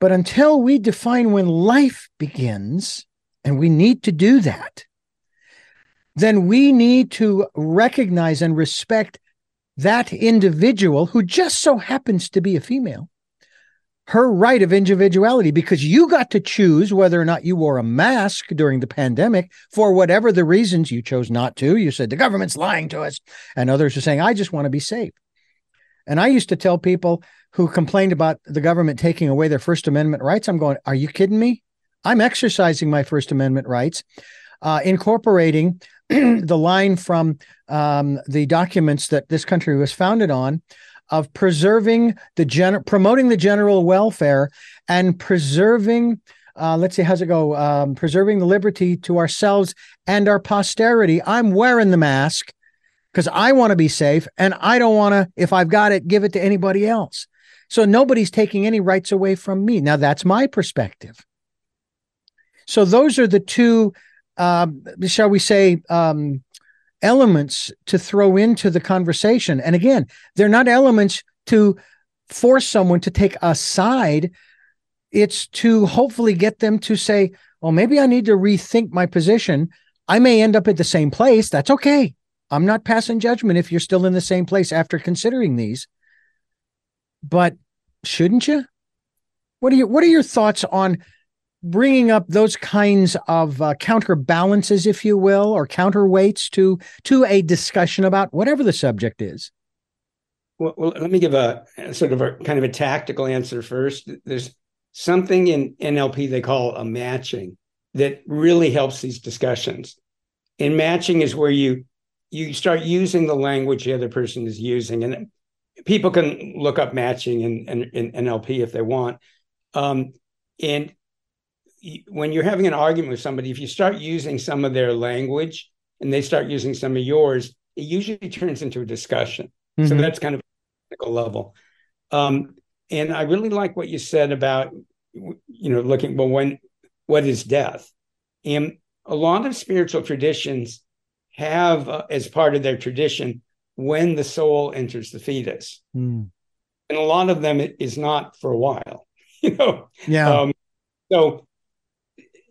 But until we define when life begins, and we need to do that, then we need to recognize and respect that individual who just so happens to be a female, her right of individuality, because you got to choose whether or not you wore a mask during the pandemic for whatever the reasons you chose not to. You said the government's lying to us, and others are saying, I just want to be safe. And I used to tell people who complained about the government taking away their First Amendment rights, I'm going, are you kidding me? I'm exercising my First Amendment rights, uh, incorporating *clears throat* the line from um, the documents that this country was founded on of preserving the gen- promoting the general welfare and preserving uh, let's see how's it go? Um, preserving the liberty to ourselves and our posterity. I'm wearing the mask because i want to be safe and i don't want to if i've got it give it to anybody else. So nobody's taking any rights away from me. Now that's my perspective. So those are the two uh, shall we say um, elements to throw into the conversation. And again, they're not elements to force someone to take a side. It's to hopefully get them to say, well, maybe I need to rethink my position. I may end up at the same place. That's okay. I'm not passing judgment if you're still in the same place after considering these. But shouldn't you? What are your What are your thoughts on bringing up those kinds of uh, counterbalances, if you will, or counterweights to to a discussion about whatever the subject is? Well, well let me give a, a, sort of a kind of a tactical answer first. There's something in NLP they call a matching that really helps these discussions. And matching is where you you start using the language the other person is using, and people can look up matching in, in, in NLP if they want. Um, and when you're having an argument with somebody, if you start using some of their language and they start using some of yours, it usually turns into a discussion. Mm-hmm. So that's kind of a level. Um, and I really like what you said about, you know, looking, well, when, what is death? And a lot of spiritual traditions have, uh, as part of their tradition, when the soul enters the fetus. Mm. And a lot of them it is not for a while, *laughs* you know? Yeah. Um, so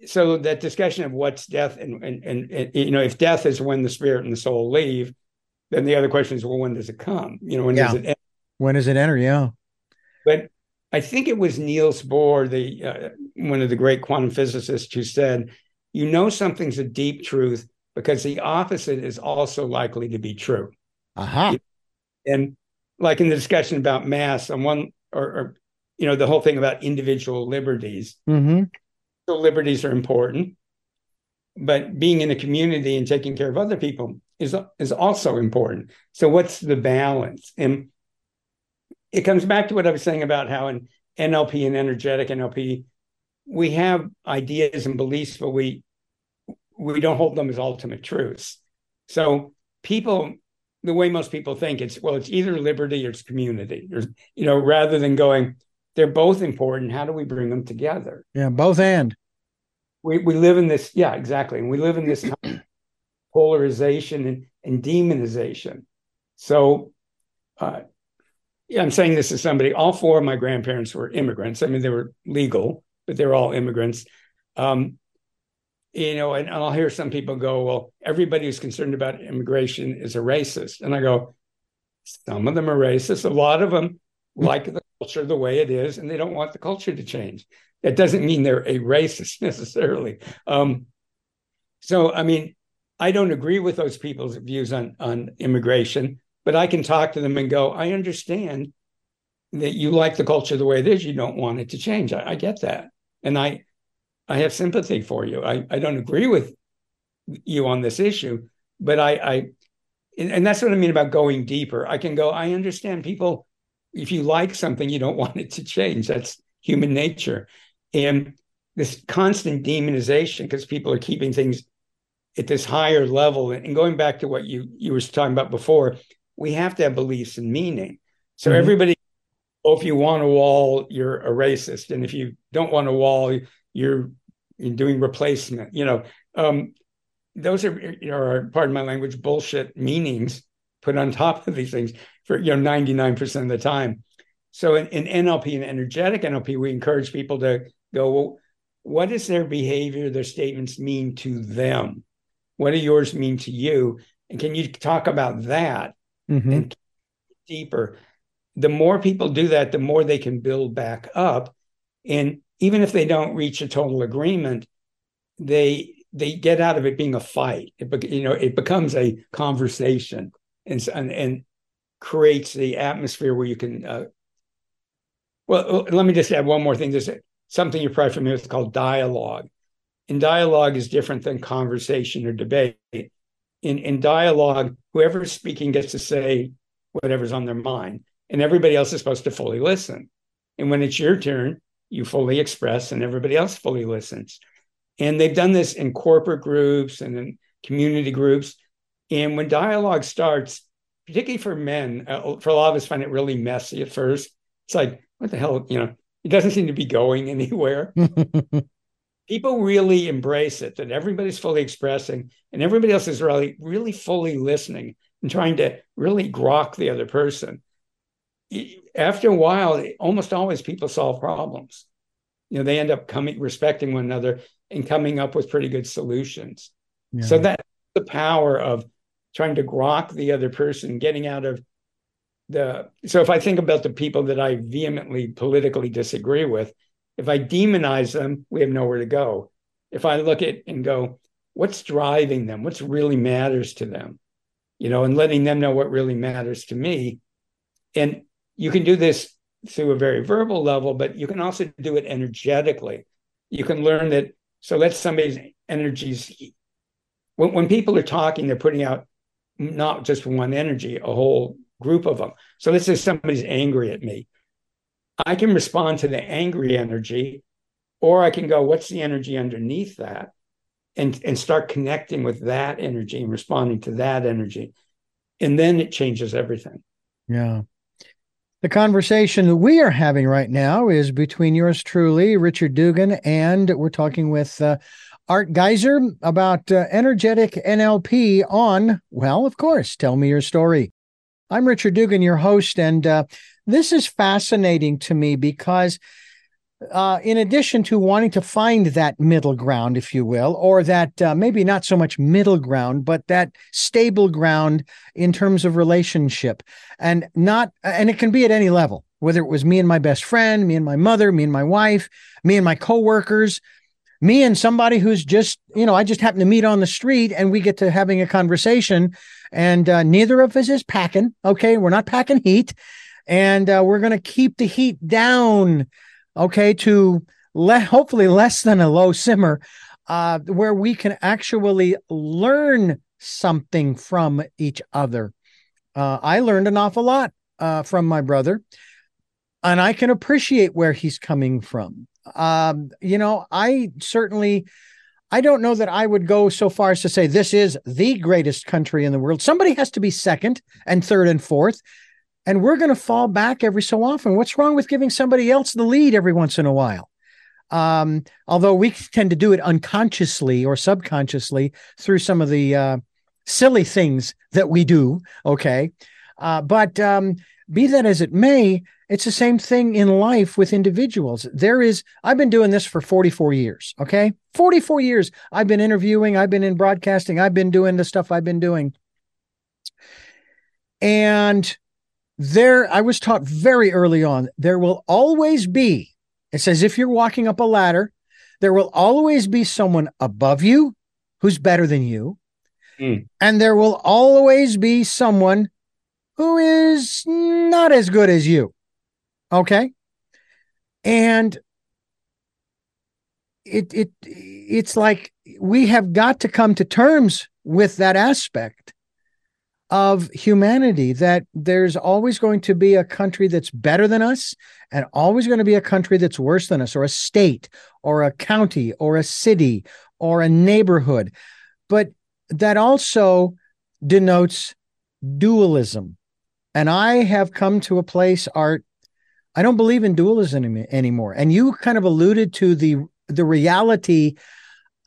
so that discussion of what's death and, and, and and you know if death is when the spirit and the soul leave then the other question is well when does it come? You know when yeah. does it enter? when does it enter? Yeah. But i think it was niels bohr the uh, one of the great quantum physicists who said you know something's a deep truth because the opposite is also likely to be true. Uh-huh and like in the discussion about mass on one or, or you know the whole thing about individual liberties mm-hmm liberties are important, but being in a community and taking care of other people is is also important. So what's the balance? And it comes back to what I was saying about how in NLP and energetic NLP, we have ideas and beliefs, but we we don't hold them as ultimate truths. So people, the way most people think, it's well, it's either liberty or it's community, or you know, rather than going, they're both important. How do we bring them together? Yeah, both and. We we live in this, yeah, exactly. And we live in this *clears throat* polarization and, and demonization. So uh, yeah, I'm saying this to somebody. All four of my grandparents were immigrants. I mean, they were legal, but they were all immigrants. Um, you know, and, and I'll hear some people go, "Well, everybody who's concerned about immigration is a racist," and I go, "Some of them are racist. A lot of them like the culture the way it is, and they don't want the culture to change. That doesn't mean they're a racist *laughs* necessarily. Um, so, I mean, I don't agree with those people's views on on immigration, but I can talk to them and go, I understand that you like the culture the way it is. You don't want it to change. I, I get that, and I I have sympathy for you. I I don't agree with you on this issue, but I I and that's what I mean about going deeper. I can go. I understand people if you like something, you don't *laughs* want it to change. That's human nature. And this constant demonization, because people are keeping things at this higher level. And going back to what you you were talking about before, we have to have beliefs and meaning. So mm-hmm. everybody, oh, if you want a wall, you're a racist, and if you don't want a wall, you're, you're doing replacement. You know, um, those are, you know, are, pardon my language, bullshit meanings put on top of these things for you know 99% of the time. So in, in NLP and energetic NLP, we encourage people to go, well, what does their behavior, their statements mean to them? What do yours mean to you? And can you talk about that mm-hmm. and deeper? The more people do that, the more they can build back up. And even if they don't reach a total agreement, they they get out of it being a fight. It, you know, it becomes a conversation, and and, and creates the atmosphere where you can. Uh, well, let me just add one more thing. There's something you're probably familiar with called dialogue. And dialogue is different than conversation or debate. In, in dialogue, whoever's speaking gets to say whatever's on their mind, and everybody else is supposed to fully listen. And when it's your turn, you fully express, and everybody else fully listens. And they've done this in corporate groups and in community groups. And when dialogue starts, particularly for men, uh, for a lot of us, find it really messy at first. It's like, what the hell, you know, it doesn't seem to be going *laughs* anywhere. People really embrace it that everybody's fully expressing and everybody else is really, really fully listening and trying to really grok the other person. After a while, almost always people solve problems. You know, they end up coming, respecting one another and coming up with pretty good solutions. Yeah. So that's the power of trying to grok the other person, getting out of the. So if I think about the people that I vehemently politically disagree with, if I demonize them, we have nowhere to go. If I look at and go, what's driving them? What's really matters to them? You know, and letting them know what really matters to me. And you can do this through a very verbal level, but you can also do it energetically. You can learn that. So let somebody's energies. When, when people are talking, they're putting out not just one energy, a whole group of them. So let's say somebody's angry at me. I can respond to the angry energy, or I can go, what's the energy underneath that? And, and start connecting with that energy and responding to that energy. And then it changes everything. Yeah. The conversation that we are having right now is between yours truly, Richard Dugan, and we're talking with uh, Art Giser about uh, energetic NLP on, well, of course, tell me your story. I'm Richard Dugan, your host, and uh, this is fascinating to me because uh, in addition to wanting to find that middle ground, if you will, or that uh, maybe not so much middle ground, but that stable ground in terms of relationship, and not, and it can be at any level, whether it was me and my best friend, me and my mother, me and my wife, me and my coworkers, me and somebody who's just, you know, I just happen to meet on the street, and we get to having a conversation, and uh, neither of us is packing. Okay, we're not packing heat, and uh, we're going to keep the heat down okay, to le- hopefully less than a low simmer, uh, where we can actually learn something from each other. Uh, I learned an awful lot uh, from my brother, and I can appreciate where he's coming from. Um, you know, I certainly. I don't know that I would go so far as to say this is the greatest country in the world. Somebody has to be second and third and fourth and we're going to fall back every so often. What's wrong with giving somebody else the lead every once in a while? Um, although we tend to do it unconsciously or subconsciously through some of the uh, silly things that we do. Okay. Uh, but um, be that as it may, it's the same thing in life with individuals. There is, I've been doing this for 44 years. Okay. 44 years. I've been interviewing, I've been in broadcasting, I've been doing the stuff I've been doing. And there i was taught very early on there will always be it says if you're walking up a ladder there will always be someone above you who's better than you mm. and there will always be someone who is not as good as you. Okay? And it it it's like we have got to come to terms with that aspect of humanity that there's always going to be a country that's better than us and always going to be a country that's worse than us or a state or a county or a city or a neighborhood. But that also denotes dualism and i have come to a place art i don't believe in dualism anymore and you kind of alluded to the the reality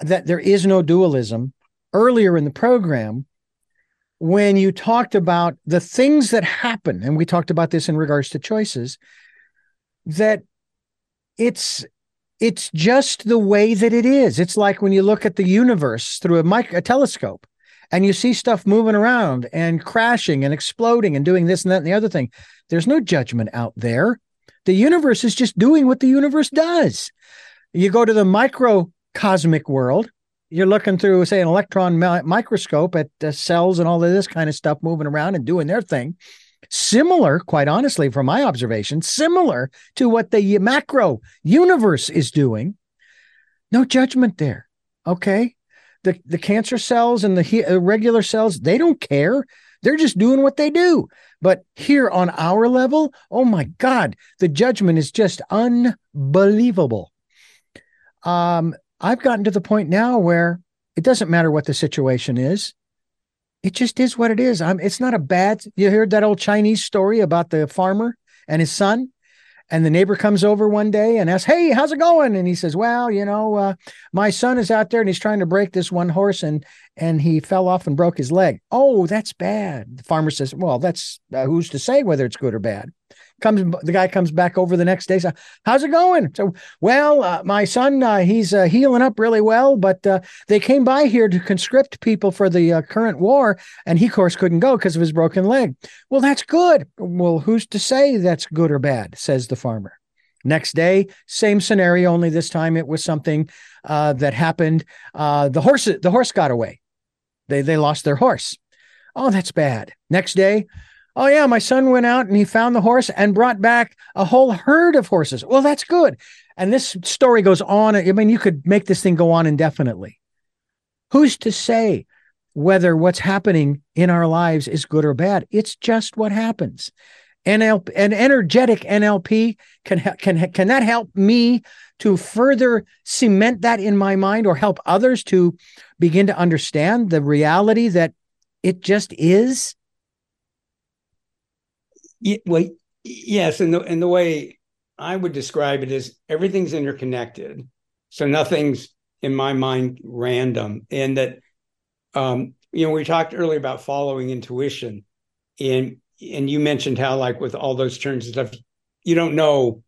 that there is no dualism earlier in the program when you talked about the things that happen, and we talked about this in regards to choices, that it's it's just the way that it is. It's like when you look at the universe through a mic a telescope and you see stuff moving around and crashing and exploding and doing this and that and the other thing. There's no judgment out there. The universe is just doing what the universe does. You go to the microcosmic world you're looking through, say, an electron microscope at cells and all of this kind of stuff moving around and doing their thing. Similar, quite honestly, from my observation, similar to what the macro universe is doing. No judgment there. Okay. The, the cancer cells and the uh, regular cells, they don't care. They're just doing what they do. But here on our level, oh my God, the judgment is just unbelievable. Um, I've gotten to the point now where it doesn't matter what the situation is. It just is what it is. I'm it's not a bad you heard that old Chinese story about the farmer and his son? And the neighbor comes over one day and asks, Hey, how's it going? And he says, Well, you know, uh, my son is out there and he's trying to break this one horse and and he fell off and broke his leg. Oh, that's bad. The farmer says, Well, that's uh, who's to say whether it's good or bad? Comes the guy comes back over the next day so how's it going? So well uh, my son uh, he's uh, healing up really well but uh, they came by here to conscript people for the uh, current war and he of course couldn't go because of his broken leg. Well that's good. Well who's to say that's good or bad? says the farmer. Next day same scenario only this time it was something uh, that happened the horse the horse got away. They they lost their horse. Oh that's bad. Next day Oh, yeah, my son went out and he found the horse and brought back a whole herd of horses. Well, that's good. And this story goes on. I mean, you could make this thing go on indefinitely. Who's to say whether what's happening in our lives is good or bad? It's just what happens. NLP, an energetic NLP can can can that help me to further cement that in my mind or help others to begin to understand the reality that it just is yeah, well, yes, and the and the way I would describe it is everything's interconnected, so nothing's in my mind random, and that um, you know we talked earlier about following intuition, and and you mentioned how like with all those turns and stuff, you don't know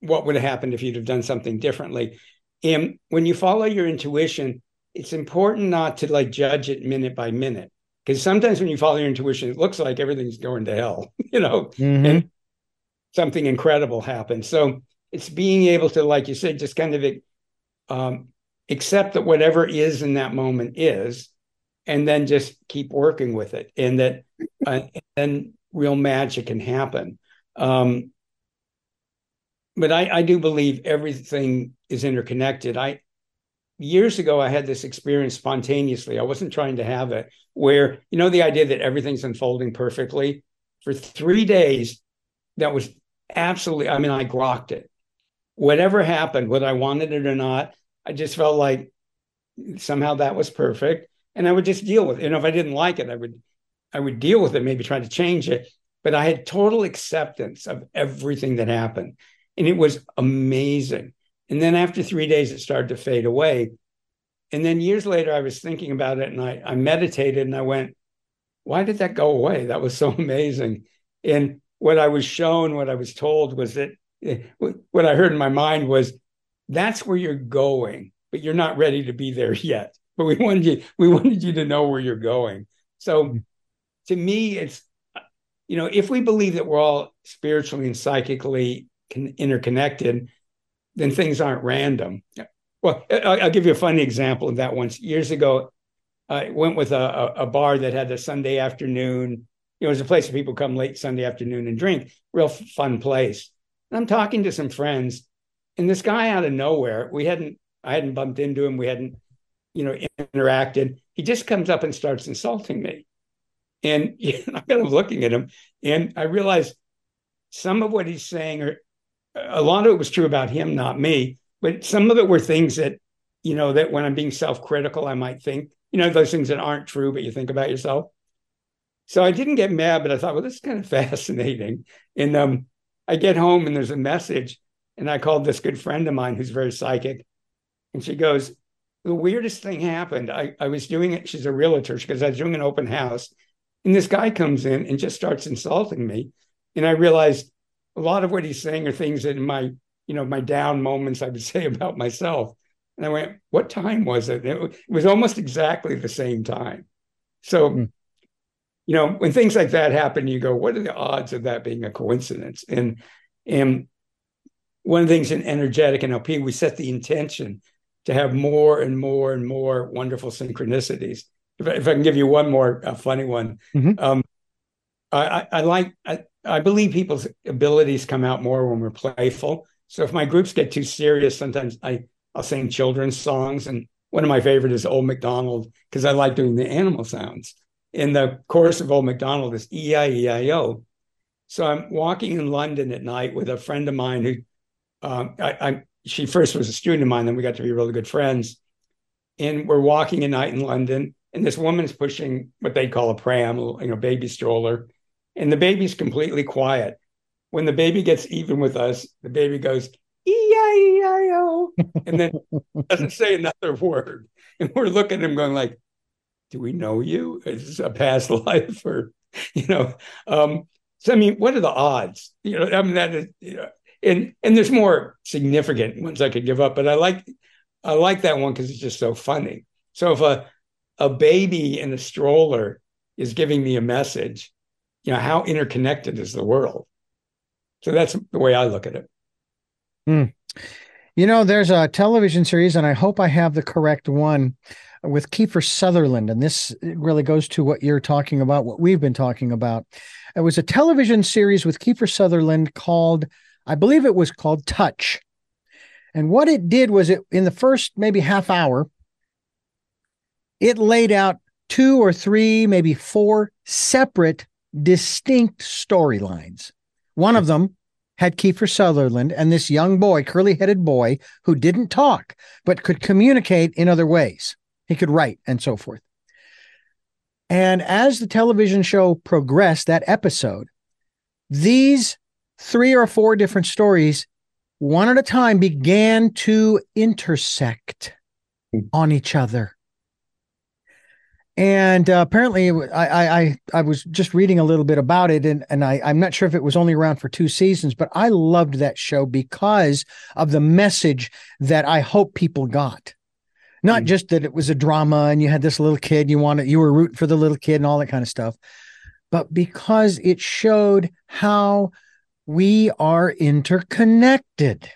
what would have happened if you'd have done something differently. And when you follow your intuition, it's important not to like judge it minute by minute because sometimes when you follow your intuition, it looks like everything's going to hell, *laughs* you know, mm-hmm. and something incredible happens. So it's being able to, like you said, just kind of um, accept that whatever is in that moment is, and then just keep working with it, and that uh, and then real magic can happen. Um, but I, I do believe everything is interconnected. I years ago I had this experience spontaneously. I wasn't trying to have it where, you know, the idea that everything's unfolding perfectly for three days, that was absolutely, I mean, I grokked it. Whatever happened, whether I wanted it or not, I just felt like somehow that was perfect. And I would just deal with it. Know, if I didn't like it, I would I would deal with it, maybe try to change it. But I had total acceptance of everything that happened. And it was amazing. And then after three days, it started to fade away. And then years later, I was thinking about it and I, I meditated and I went, why did that go away? That was so *laughs* amazing. And what I was shown, what I was told was that eh, what I heard in my mind was that's where you're going, but you're not ready to be there *laughs* yet. But we wanted you, we wanted you to know where you're going. So to me, it's you know, if we believe that we're all spiritually and psychically interconnected, then things aren't random. Well, I'll give you a funny example of that. Once years ago, I went with a, a bar that had a Sunday afternoon. You know, it was a place where people come late Sunday afternoon and drink. Real fun place. And I'm talking to some friends, and this guy out of nowhere, we hadn't, I hadn't bumped into him, we hadn't, you know, interacted. He just comes up and starts insulting me, and you know, I'm kind of looking at him, and I realize some of what he's saying are a lot of it was true about him, not me. But some of it were things that, you know, that when I'm being self critical, I might think, you know, those things that aren't true, but you think about yourself. So I didn't get mad, but I thought, well, this is kind of *laughs* fascinating. And um, I get home and there's a message, and I called this good friend of mine who's very psychic. And she goes, The weirdest thing happened. I, I was doing it, she's a realtor, because I was doing an open house. And this guy comes in and just starts insulting me. And I realized a lot of what he's saying are things that in my, you know, my down moments I would *laughs* say about myself. And I went, what time was it? It was almost exactly the same time. So, mm. you know, when things like that happen, you go, what are the odds of that being a coincidence? And and one of the things in energetic NLP, we set the intention to have more and more and more wonderful synchronicities. If I, if I can give you one more uh, funny one, mm-hmm. um, I, I like I, I believe people's abilities come out more when we're playful. So if my groups get too serious, sometimes I I'll sing children's songs, and one of my favorite is Old MacDonald because I like doing the animal sounds. In the chorus of Old MacDonald is E I E I O. So I'm walking in London at night with a friend of mine who um, I, I she first was a student of mine, then we got to be really good friends. And we're walking at night in London, and this woman's pushing what they call a pram, you know, baby stroller, and the baby's completely quiet. When the baby gets even with us, the baby goes E-I-E-I-O, and then *laughs* doesn't say another word. And we're looking at him going like, do we know you? Is this a past *laughs* life or, you know, um, so I mean, what are the odds? You know, I mean, that is, you know, and and there's more significant ones I could give up, but I like I like that one because it's just so funny. So if a a baby in a stroller is giving me a message, you know, how interconnected is the world? So that's the way I look at it. Hmm. You know, there's a television series, and I hope I have the correct one with Kiefer Sutherland. And this really goes to what you're talking about, what we've been talking about. It was a television series with Kiefer Sutherland called, I believe it was called Touch. And what it did was it in the first maybe half hour, it laid out two or three, maybe four separate, distinct storylines. One of them had Kiefer Sutherland and this young boy, curly headed boy, who didn't talk, but could communicate in other ways. He could write and so forth. And as the television show progressed, that episode, these three or four different stories, one at a time, began to intersect hmm. on each other. And uh, apparently, I, I I was just reading a little bit about it, and and I I'm not sure if it was only around for two seasons, but I loved that show because of the message that I hope people got. Not mm just that it was a drama and you had this little kid, you wanted you were rooting for the little kid and all that kind of stuff, but because it showed how we are interconnected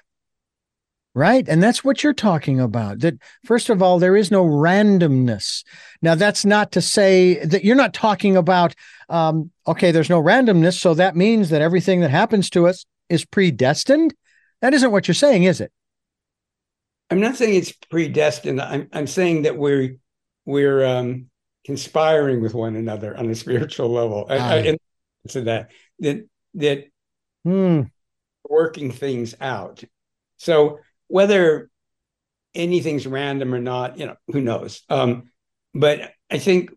right? And that's what you're talking about. That, first of all, there is no randomness. Now, that's not to say that you're not talking about, um, okay, there's no randomness. So that means that everything that happens to us is predestined. That isn't what you're saying, is it? I'm not saying it's predestined. I'm, I'm saying that we're, we're, um, conspiring with one another on a spiritual level. I, I, and so that, that, that, hmm. working things out. So whether anything's random or not, you know, who knows? Um, but I think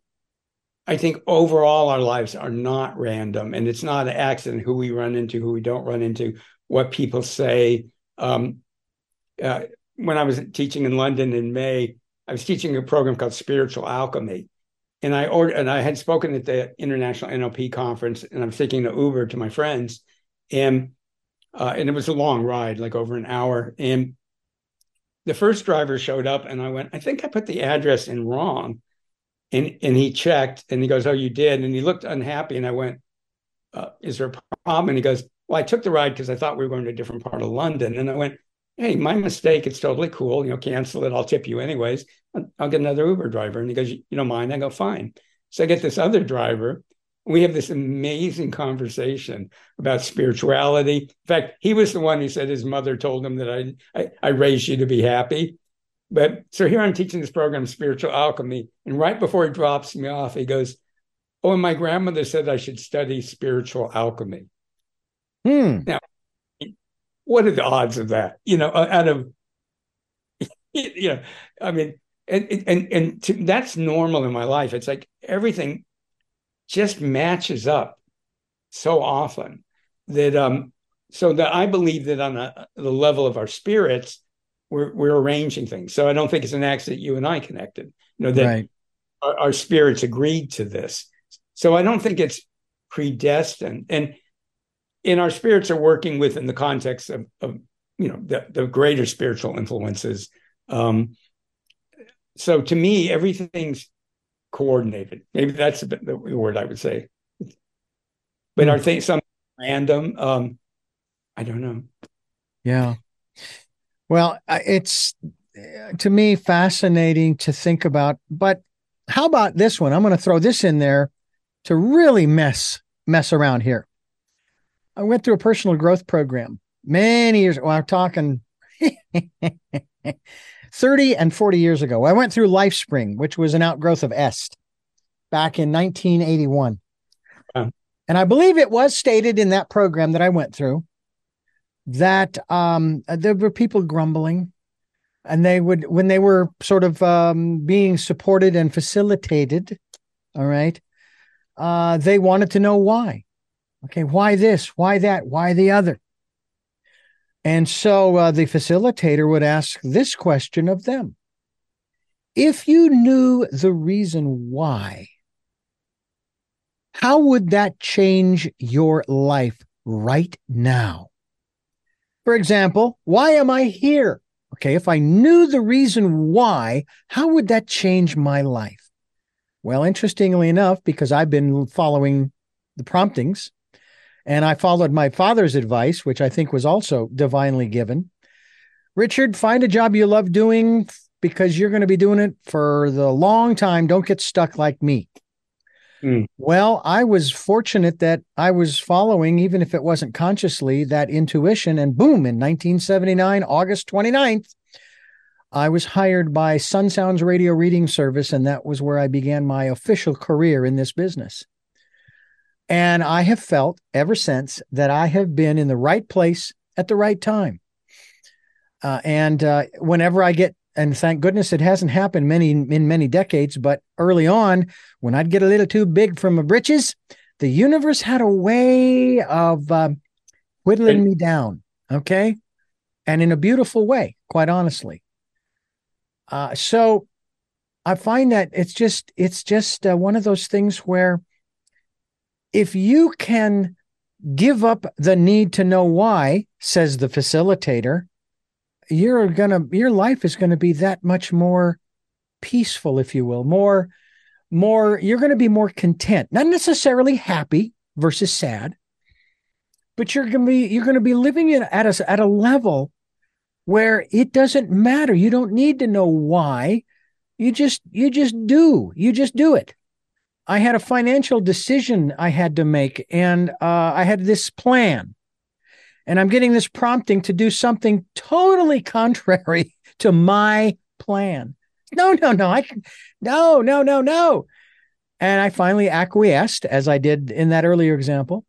I think overall our lives are not random, and it's not an accident who we run into, who we don't run into, what people say. Um, uh, when I was teaching in London in May, I was teaching a program called Spiritual Alchemy, and I ordered, and I had spoken at the International NLP conference, and I'm taking an Uber to my friends, and uh, and it was a long ride, like over an hour, and the first driver showed up and I went, I think I put the address in wrong. And and he checked and he goes, Oh, you did. And he looked unhappy. And I went, uh, Is there a problem? And he goes, Well, I took the ride because I thought we were going to a different part of London. And I went, Hey, my mistake. It's totally cool. You know, cancel it. I'll tip you anyways. I'll get another Uber driver. And he goes, You don't mind? I go, Fine. So I get this other driver we have this amazing conversation about spirituality. In fact, he was the one who said his mother told him that I, I, I raised you to be happy. But so here I'm teaching this program, Spiritual Alchemy. And right before he drops me off, he goes, Oh, and my grandmother said I should study spiritual alchemy. Hmm. Now, what are the odds of that? You know, out of, *laughs* you know, I mean, and and and to, that's normal in my life. It's like everything just matches up so often that um so that I believe that on a, the level of our spirits, we're we're arranging things. So I don't think it's an accident you and I connected. You know that right. our, our, spirits agreed to this. So I don't think it's predestined. And in our spirits are working within the context of, of you know the, the greater spiritual influences. Um, so to me, everything's coordinated. Maybe that's the, the word I would say. But are things some random? Um, I don't know. Yeah. Well, it's uh, to me fascinating to think about. But how about this one? I'm going to throw this in there to really mess mess around here. I went through a personal growth program many years. Well, I'm talking *laughs* 30 and 40 years ago. I went through LifeSpring, which was an outgrowth of EST back in 1981. And I believe it was stated in that program that I went through that um, there were people grumbling and they would when they were sort of um, being supported and facilitated all right uh, they wanted to know why. Okay why this why that why the other? And so uh, the facilitator would ask this question of them. If you knew the reason why how would that change your life right now for example why am i here Okay, if I knew the reason why, how would that change my life? Well, interestingly enough, because I've been following the promptings and I followed my father's advice, which I think was also divinely given. Richard, find a job you love doing because you're going to be doing it for the long time. Don't get stuck like me. Mm. Well, I was fortunate that I was following, even if it wasn't consciously, that intuition. And boom, in 1979, August 29th, I was hired by Sun Sounds Radio Reading Service, and that was where I began my official career in this business. And I have felt ever since that I have been in the right place at the right time. Uh, and uh, whenever I get and thank goodness it hasn't happened many in many decades but early on when i'd get a little too big for my britches the universe had a way of uh, whittling me down okay? And in a beautiful way quite honestly. Uh, so i find that it's just it's just uh, one of those things where if you can give up the need to know why says the facilitator you're gonna your life is gonna be that much more peaceful, if you will, more more you're gonna be more content, not necessarily happy versus sad, but you're gonna be you're gonna be living in at a at a level where it doesn't matter. You don't need to know why. You just you just do. You just do it. I had a financial decision I had to make, and uh, I had this plan and I'm getting this prompting to do something totally contrary *laughs* to my plan. No, no, no, I no, no, no, no. And I finally acquiesced, as I did in that earlier example.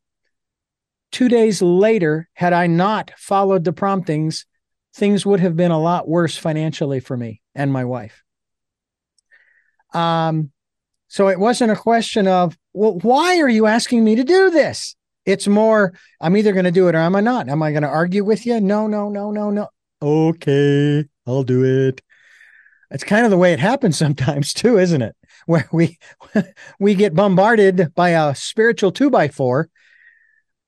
Two days later, had I not followed the promptings, things would have been a lot worse financially for me and my wife. Um, so it wasn't a question of, well, why are you asking me to do this? It's more, I'm either going to do it or am I not? Am I going to argue with you? No, no, no, no, no. Okay, I'll do it. It's kind of the way it happens sometimes *laughs* too, isn't it? Where we *laughs* we get bombarded by a spiritual two by four,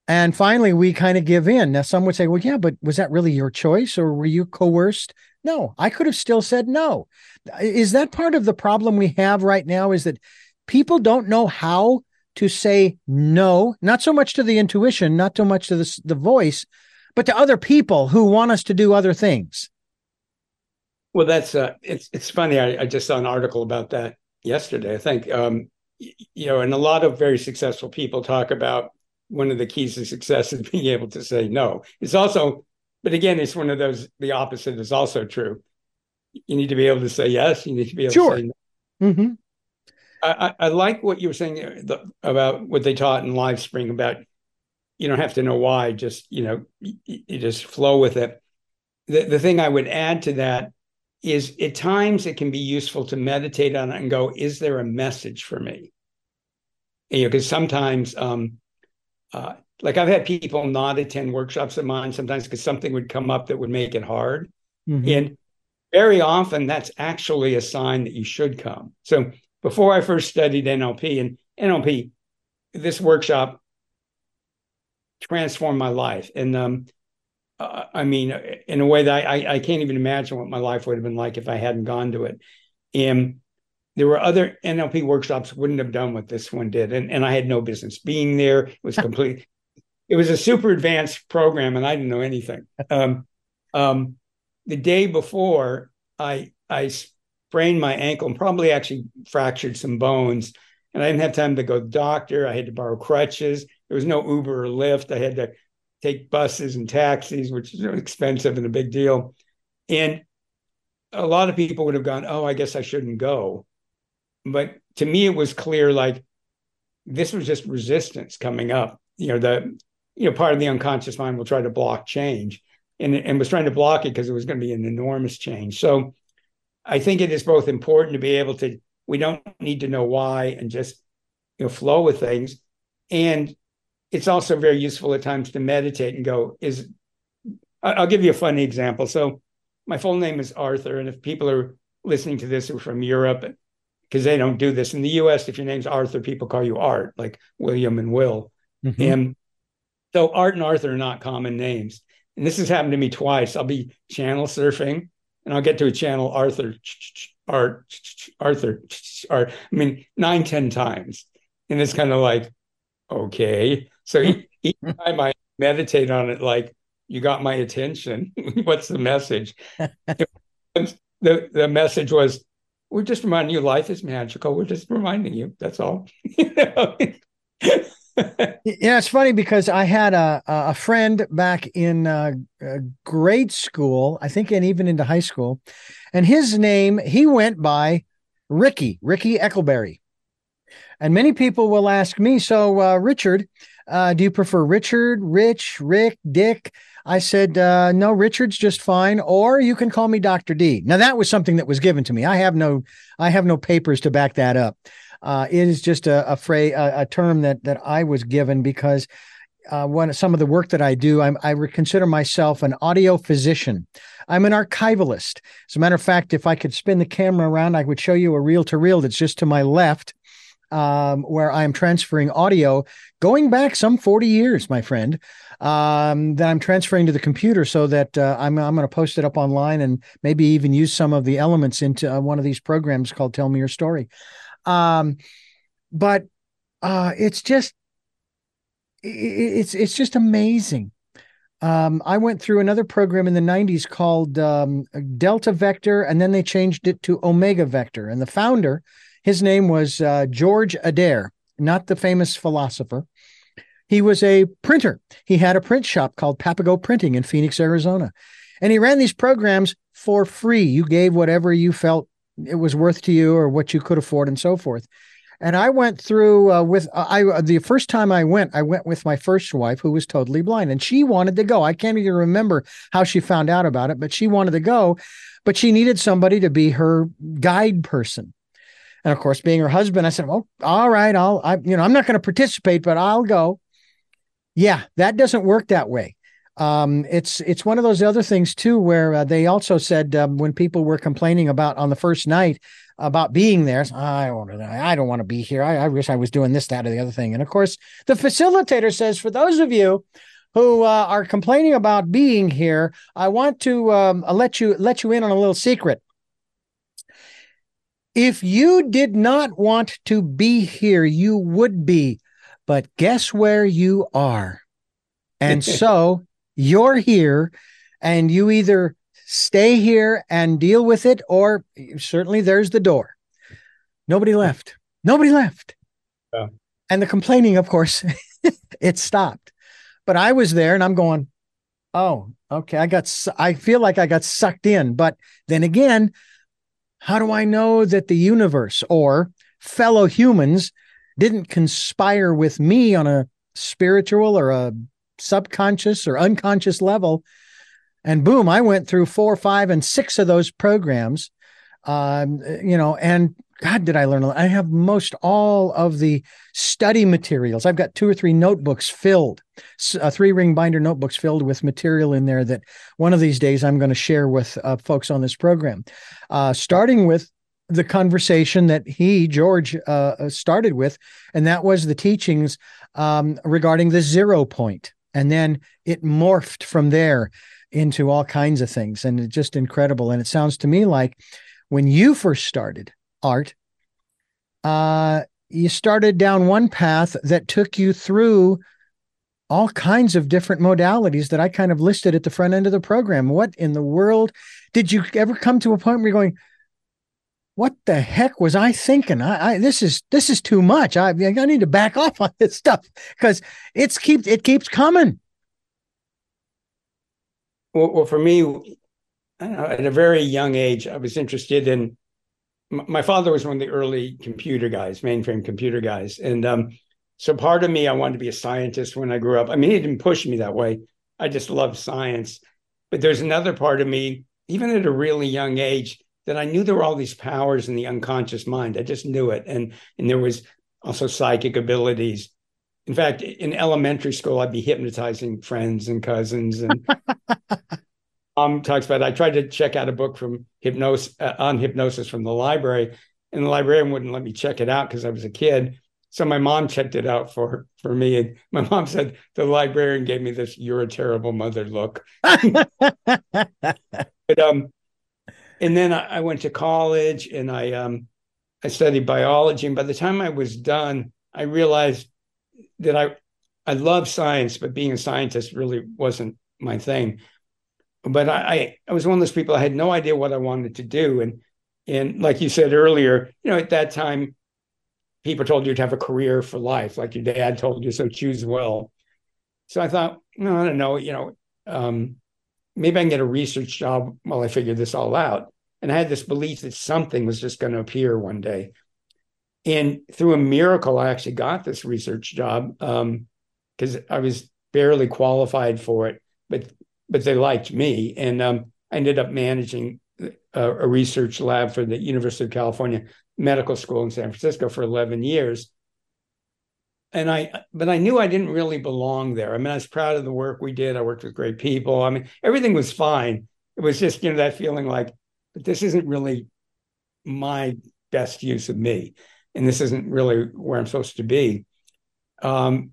and finally we kind of give in. Now some would say, "Well, yeah, but was that really your choice, or were you coerced?" No, I could have still said no. Is that part of the problem we have right now? Is that people don't know how to say no, not so much to the intuition, not so much to the, the voice, but to other people who want us to do other things. Well, that's uh, it's it's funny. I, I just saw an article about that yesterday. I think um, you know, and a lot of very successful people talk about one of the keys to success is *laughs* being able to say no. It's also, but again, it's one of those. The opposite is also true. You need to be able to say yes. You need to be able sure. to say no. Mm-hmm. I, I, like what you were saying uh, about what they taught in LifeSpring about you don't have to know why, just you know, you, you just flow with it. The the thing I would add to that is at times it can be useful to meditate on it and go, is there a message for me? And, you know, because sometimes, um, uh, like I've had people not attend workshops of mine sometimes because something would come up that would make it hard, mm-hmm. and very often that's actually a sign that you should come. So before I first studied NLP and NLP, this workshop transformed my life. And um, uh, I mean, in a way that I, I can't even imagine what my life would have been like if I hadn't gone to it. And there were other NLP workshops wouldn't have done what this one did, and and I had no business being there. It was *laughs* complete. it was a super advanced program, and I didn't know anything. Um, um, the day before, I I sprained my ankle and probably actually fractured some bones. and I didn't have time to go to the doctor. I had to borrow crutches. There was no Uber or Lyft. I had to take buses and taxis, which is expensive and a big deal. And a lot of people would have gone, "Oh, I guess I shouldn't go." But to me, it was clear like this was just resistance coming up. You know, the you know part of the unconscious mind will try to block change, and and was trying to block it because it was going to be an enormous change. So I think it is both important to be able to. We don't need to know why and just you know flow with things, and it's also very useful at times to meditate and go. Is I'll give you a funny example. So my full name is Arthur, and if people are listening to this who are from Europe, because they don't do this in the U.S., if your name's Arthur, people call you Art, like William and Will, mm-hmm. and so Art and Arthur are not common names. And this has happened to me twice. I'll be channel surfing, and I'll get to a channel Arthur, Art, Arthur, Art. I mean, nine, ten times, and it's kind of like, okay. So *laughs* each time I meditate on it, like you got my attention. *laughs* What's the message? *laughs* the the message was, we're just reminding you life is magical. We're just reminding you. That's all. *laughs* yeah, it's funny because I had a a friend back in uh, uh, grade school, I think, and even into high school, and his name he went by Ricky Ricky Eckleberry, and many people will ask me, so uh, Richard, uh, do you prefer Richard, Rich, Rick, Dick? I said, uh, no, Richard's just fine. Or you can call me Dr. D. Now that was something that was given to me. I have no, I have no papers to back that up. Uh, it is just a, a phrase, a, a, term that, that I was given because uh, when some of the work that I do, I'm, I consider myself an audio physician. I'm an archivalist. As a matter of fact, if I could spin the camera around, I would show you a reel to reel that's just to my left um, where I'm transferring audio going back some 40 years, my friend, um, that I'm transferring to the computer so that uh, I'm, I'm going to post it up online and maybe even use some of the elements into uh, one of these programs called Tell Me Your Story. Um, but uh, it's just, it's, it's just amazing. Um, I went through another program in the 90s called um, Delta Vector, and then they changed it to Omega Vector. And the founder his name was uh, George Adair, not the famous philosopher. He was a printer. He had a print shop called Papago Printing in Phoenix, Arizona. And he ran these programs for free. You gave whatever you felt it was worth to you or what you could afford and so forth. And I went through uh, with uh, I uh, the first time I went, I went with my first wife who was totally blind, and she wanted to go. I can't even remember how she found out about it, but she wanted to go, but she needed somebody to be her guide person. And of course, being her husband, I said, "Well, all right, I'll, I, you know, I'm not going to participate, but I'll go." Yeah, that doesn't work that way. Um, it's it's one of those other things too, where uh, they also said um, when people were complaining about on the first night about being there, I don't I don't want to be here. I, I wish I was doing this, that, or the other thing. And of course, the facilitator says, for those of you who uh, are complaining about being here, I want to um, let you let you in on a little secret. If you did not want to be here, you would be. But guess where you are? And *laughs* so you're here, and you either stay here and deal with it, or certainly there's the door. Nobody left. Nobody left. Yeah. And the complaining, of course, *laughs* it stopped. But I was there and I'm going, oh, okay. I got, I feel like I got sucked in. But then again, how do I know that the universe or fellow humans didn't conspire with me on a spiritual or a subconscious or unconscious level? And boom, I went through four, five, and six of those programs. Um, you know, and God, did I learn a lot? I have most all of the study materials. I've got two or three notebooks filled, uh, three ring binder notebooks filled with material in there that one of these days I'm going to share with uh, folks on this program. Uh, starting with the conversation that he, George, uh, uh, started with, and that was the teachings um, regarding the zero point. And then it morphed from there into all kinds of things. And it's just incredible. And it sounds to me like when you first started, art, uh, you started down one path that took you through all kinds of different modalities that I kind of listed at the front end of the program. What in the world did you ever come to a point where you're going, what the heck was I thinking? I, I this is this is too much. I, I need to back *laughs* off on this stuff because it's keep it keeps coming. Well, well for me, at a very young age, I was interested in. My father was one of the early computer guys, mainframe computer guys, and um, so part of me, I wanted to be a scientist when I grew up. I mean, he didn't push me that way. I just loved science. But there's another part of me, even at a really young age, that I knew there were all these powers in the unconscious mind. I just knew it. And, and there was also psychic abilities. In fact, in elementary school, I'd be hypnotizing friends and cousins. And *laughs* um, talks about, I tried to check out a book from hypnosis uh, on hypnosis from the library, and the librarian wouldn't let me check it out because I was a kid. So my mom checked it out for for me, and my mom said the librarian gave me this "you're a terrible mother" look. *laughs* but um, and then I, I, went to college and I um, I studied biology, and by the time I was done, I realized that I I love science, but being a scientist really wasn't my thing. But I, I I was one of those people I had no idea what I wanted to do, and and like you said earlier, you know, at that time people told you to have a career for life, like your dad told you, so choose well. So I thought, no, I don't know, you know, um, maybe I can get a research job while I figure this all out. And I had this belief that something was just going to appear one day. And through a miracle, I actually got this research job because um, I was barely qualified for it, but but they liked me, and um, I ended up managing a, a research lab for the University of California medical school in San Francisco for 11 years. And I, but I knew I didn't really belong there. I mean, I was proud of the work we did. I worked with great people. I mean, everything was fine. It was just, you know, that feeling like, but this isn't really my best use of me. And this isn't really where I'm supposed to be. Um,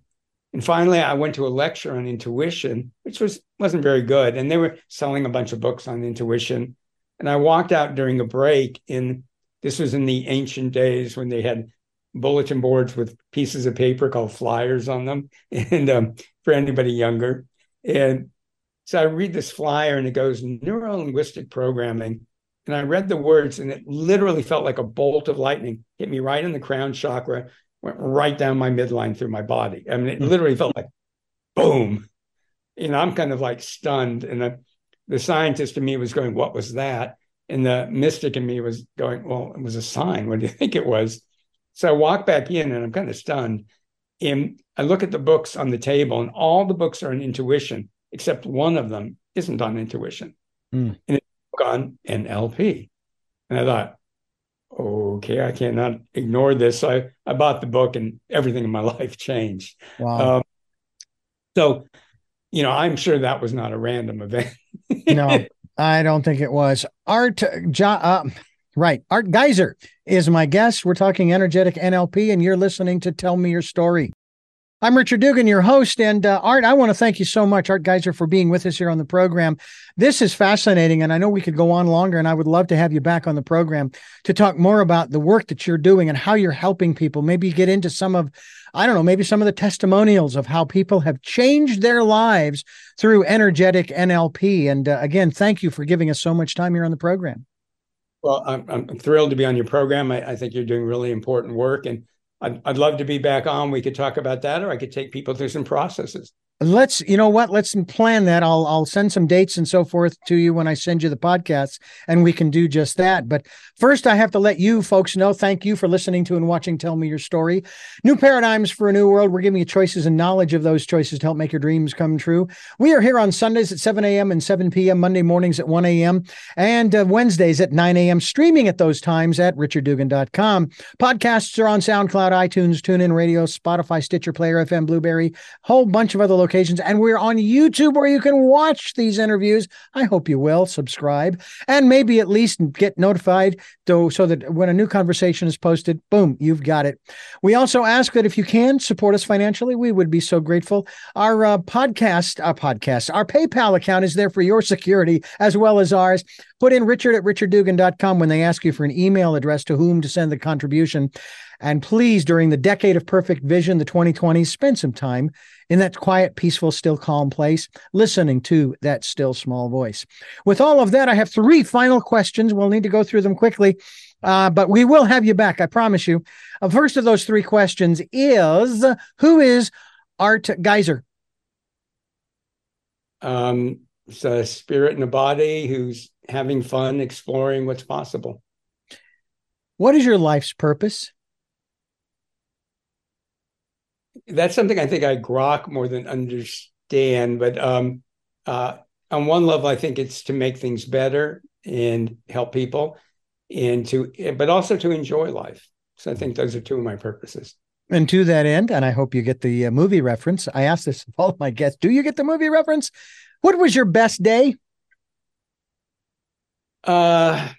and finally, I went to a lecture on intuition, which was wasn't very good. And they were selling a bunch of books on intuition. And I walked out during a break, and this was in the ancient days when they had bulletin boards with pieces of paper called flyers on them. *laughs* And um, for anybody younger. And so I read this flyer and it goes neuro linguistic programming. And I read the words and it literally felt like a bolt of lightning hit me right in the crown chakra, went right down my midline through my body. I mean, it hmm. literally felt like boom. You know, I'm kind of like stunned. And the, the scientist in me was going, What was that? And the mystic in me was going, well, it was a sign. What do you *laughs* think it was? So I walk back in and I'm kind of stunned. And I look at the books on the table, and all the books are on intuition, except one of them isn't on intuition. Mm. And it's on NLP. And I thought, okay, I cannot ignore this. So I, I bought the book and everything in my *laughs* life changed. Wow. Um, so, you know, I'm sure that was not a random event. No, I don't think it was. Art, jo- uh, right. Art Giser is my guest. We're talking energetic NLP, and you're listening to Tell Me Your Story. I'm Richard Dugan, your host. And uh, Art, I want to thank you so much, Art Giser, for being with us here on the program. This is fascinating. And I know we could go on longer, and I would love to have you back on the program to talk more about the work that you're doing and how you're helping people. Maybe get into some of, I don't know, maybe some of the testimonials of how people have changed their lives through energetic NLP. And uh, again, thank you for giving us so much time here on the program. Well, I'm, I'm thrilled to be on your program. I, I think you're doing really important work. And I'd, I'd love to be back on. We could talk about that, or I could take people through some processes let's you know what? Let's plan that. I'll i'll send some dates and so forth to you when i send you the podcast and we can do just that. But first i have to let you folks know thank you for listening to and watching tell me your story. New paradigms for a new world. We're giving you choices and knowledge of those choices to help make your dreams come true. We are here on sundays at 7 a.m and 7 p.m monday mornings at 1 a.m and uh, wednesdays at 9 a.m streaming at those times at richarddugan.com podcasts are on soundcloud itunes tunein radio spotify stitcher player fm blubrry whole bunch of other locations locations. And we're on YouTube where you can watch these interviews. I hope you will subscribe and maybe at least get notified so, so that when a new conversation is posted, boom, you've got it. We also ask that if you can support us financially, we would be so grateful. Our uh, podcast, our podcast, our PayPal account is there for your security as well as ours. Put in richard at richarddugan.com when they ask you for an email address to whom to send the contribution. And please, during the decade of perfect vision, the 2020s, spend some time in that quiet, peaceful, still, calm place, listening to that still small voice. With all of that, I have three final questions. We'll need to go through them quickly, uh, but we will have you back, I promise you. Uh, first of those three questions is Who is Art Giser? Um, it's a spirit in a body who's having fun, exploring what's possible. What is your life's purpose? That's something I think I grok more than understand. But um, uh, on one level, I think it's to make things better and help people, and to but also to enjoy life. So I think those are two of my purposes. And to that end, and I hope you get the uh, movie reference. I asked this of all of my guests: Do you get the movie reference? What was your best day? Uh,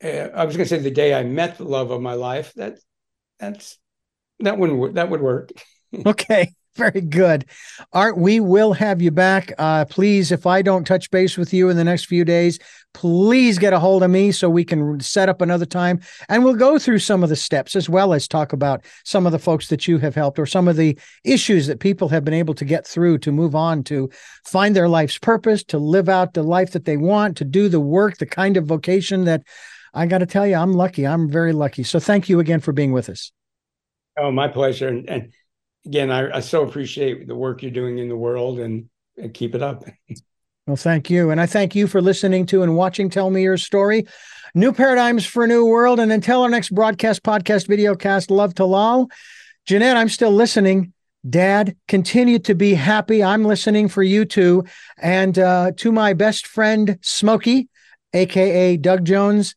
eh, I was going to say the day I met the love of my life. That that's that wouldn't that would work. *laughs* okay. Very good. Art, we will have you back. Uh, please, if I don't touch base with you in the next few days, please get a hold of me so we can set up another time and we'll go through some of the steps as well as talk about some of the folks that you have helped or some of the issues that people have been able to get through to move on to find their life's purpose, to live out the life that they want, to do the work, the kind of vocation that I got to tell you, I'm lucky. I'm very lucky. So thank you again for being with us. Oh, my pleasure. And, and again, I, I, so appreciate the work you're doing in the world and, and keep it up. *laughs* Well, thank you. And I thank you for listening to and watching Tell Me Your Story. New paradigms for a new world. And until our next broadcast, podcast, video cast, love to Lal. Jeanette, I'm still listening. Dad, continue to be happy. I'm listening for you too. And uh, to my best friend, Smokey, AKA Doug Jones,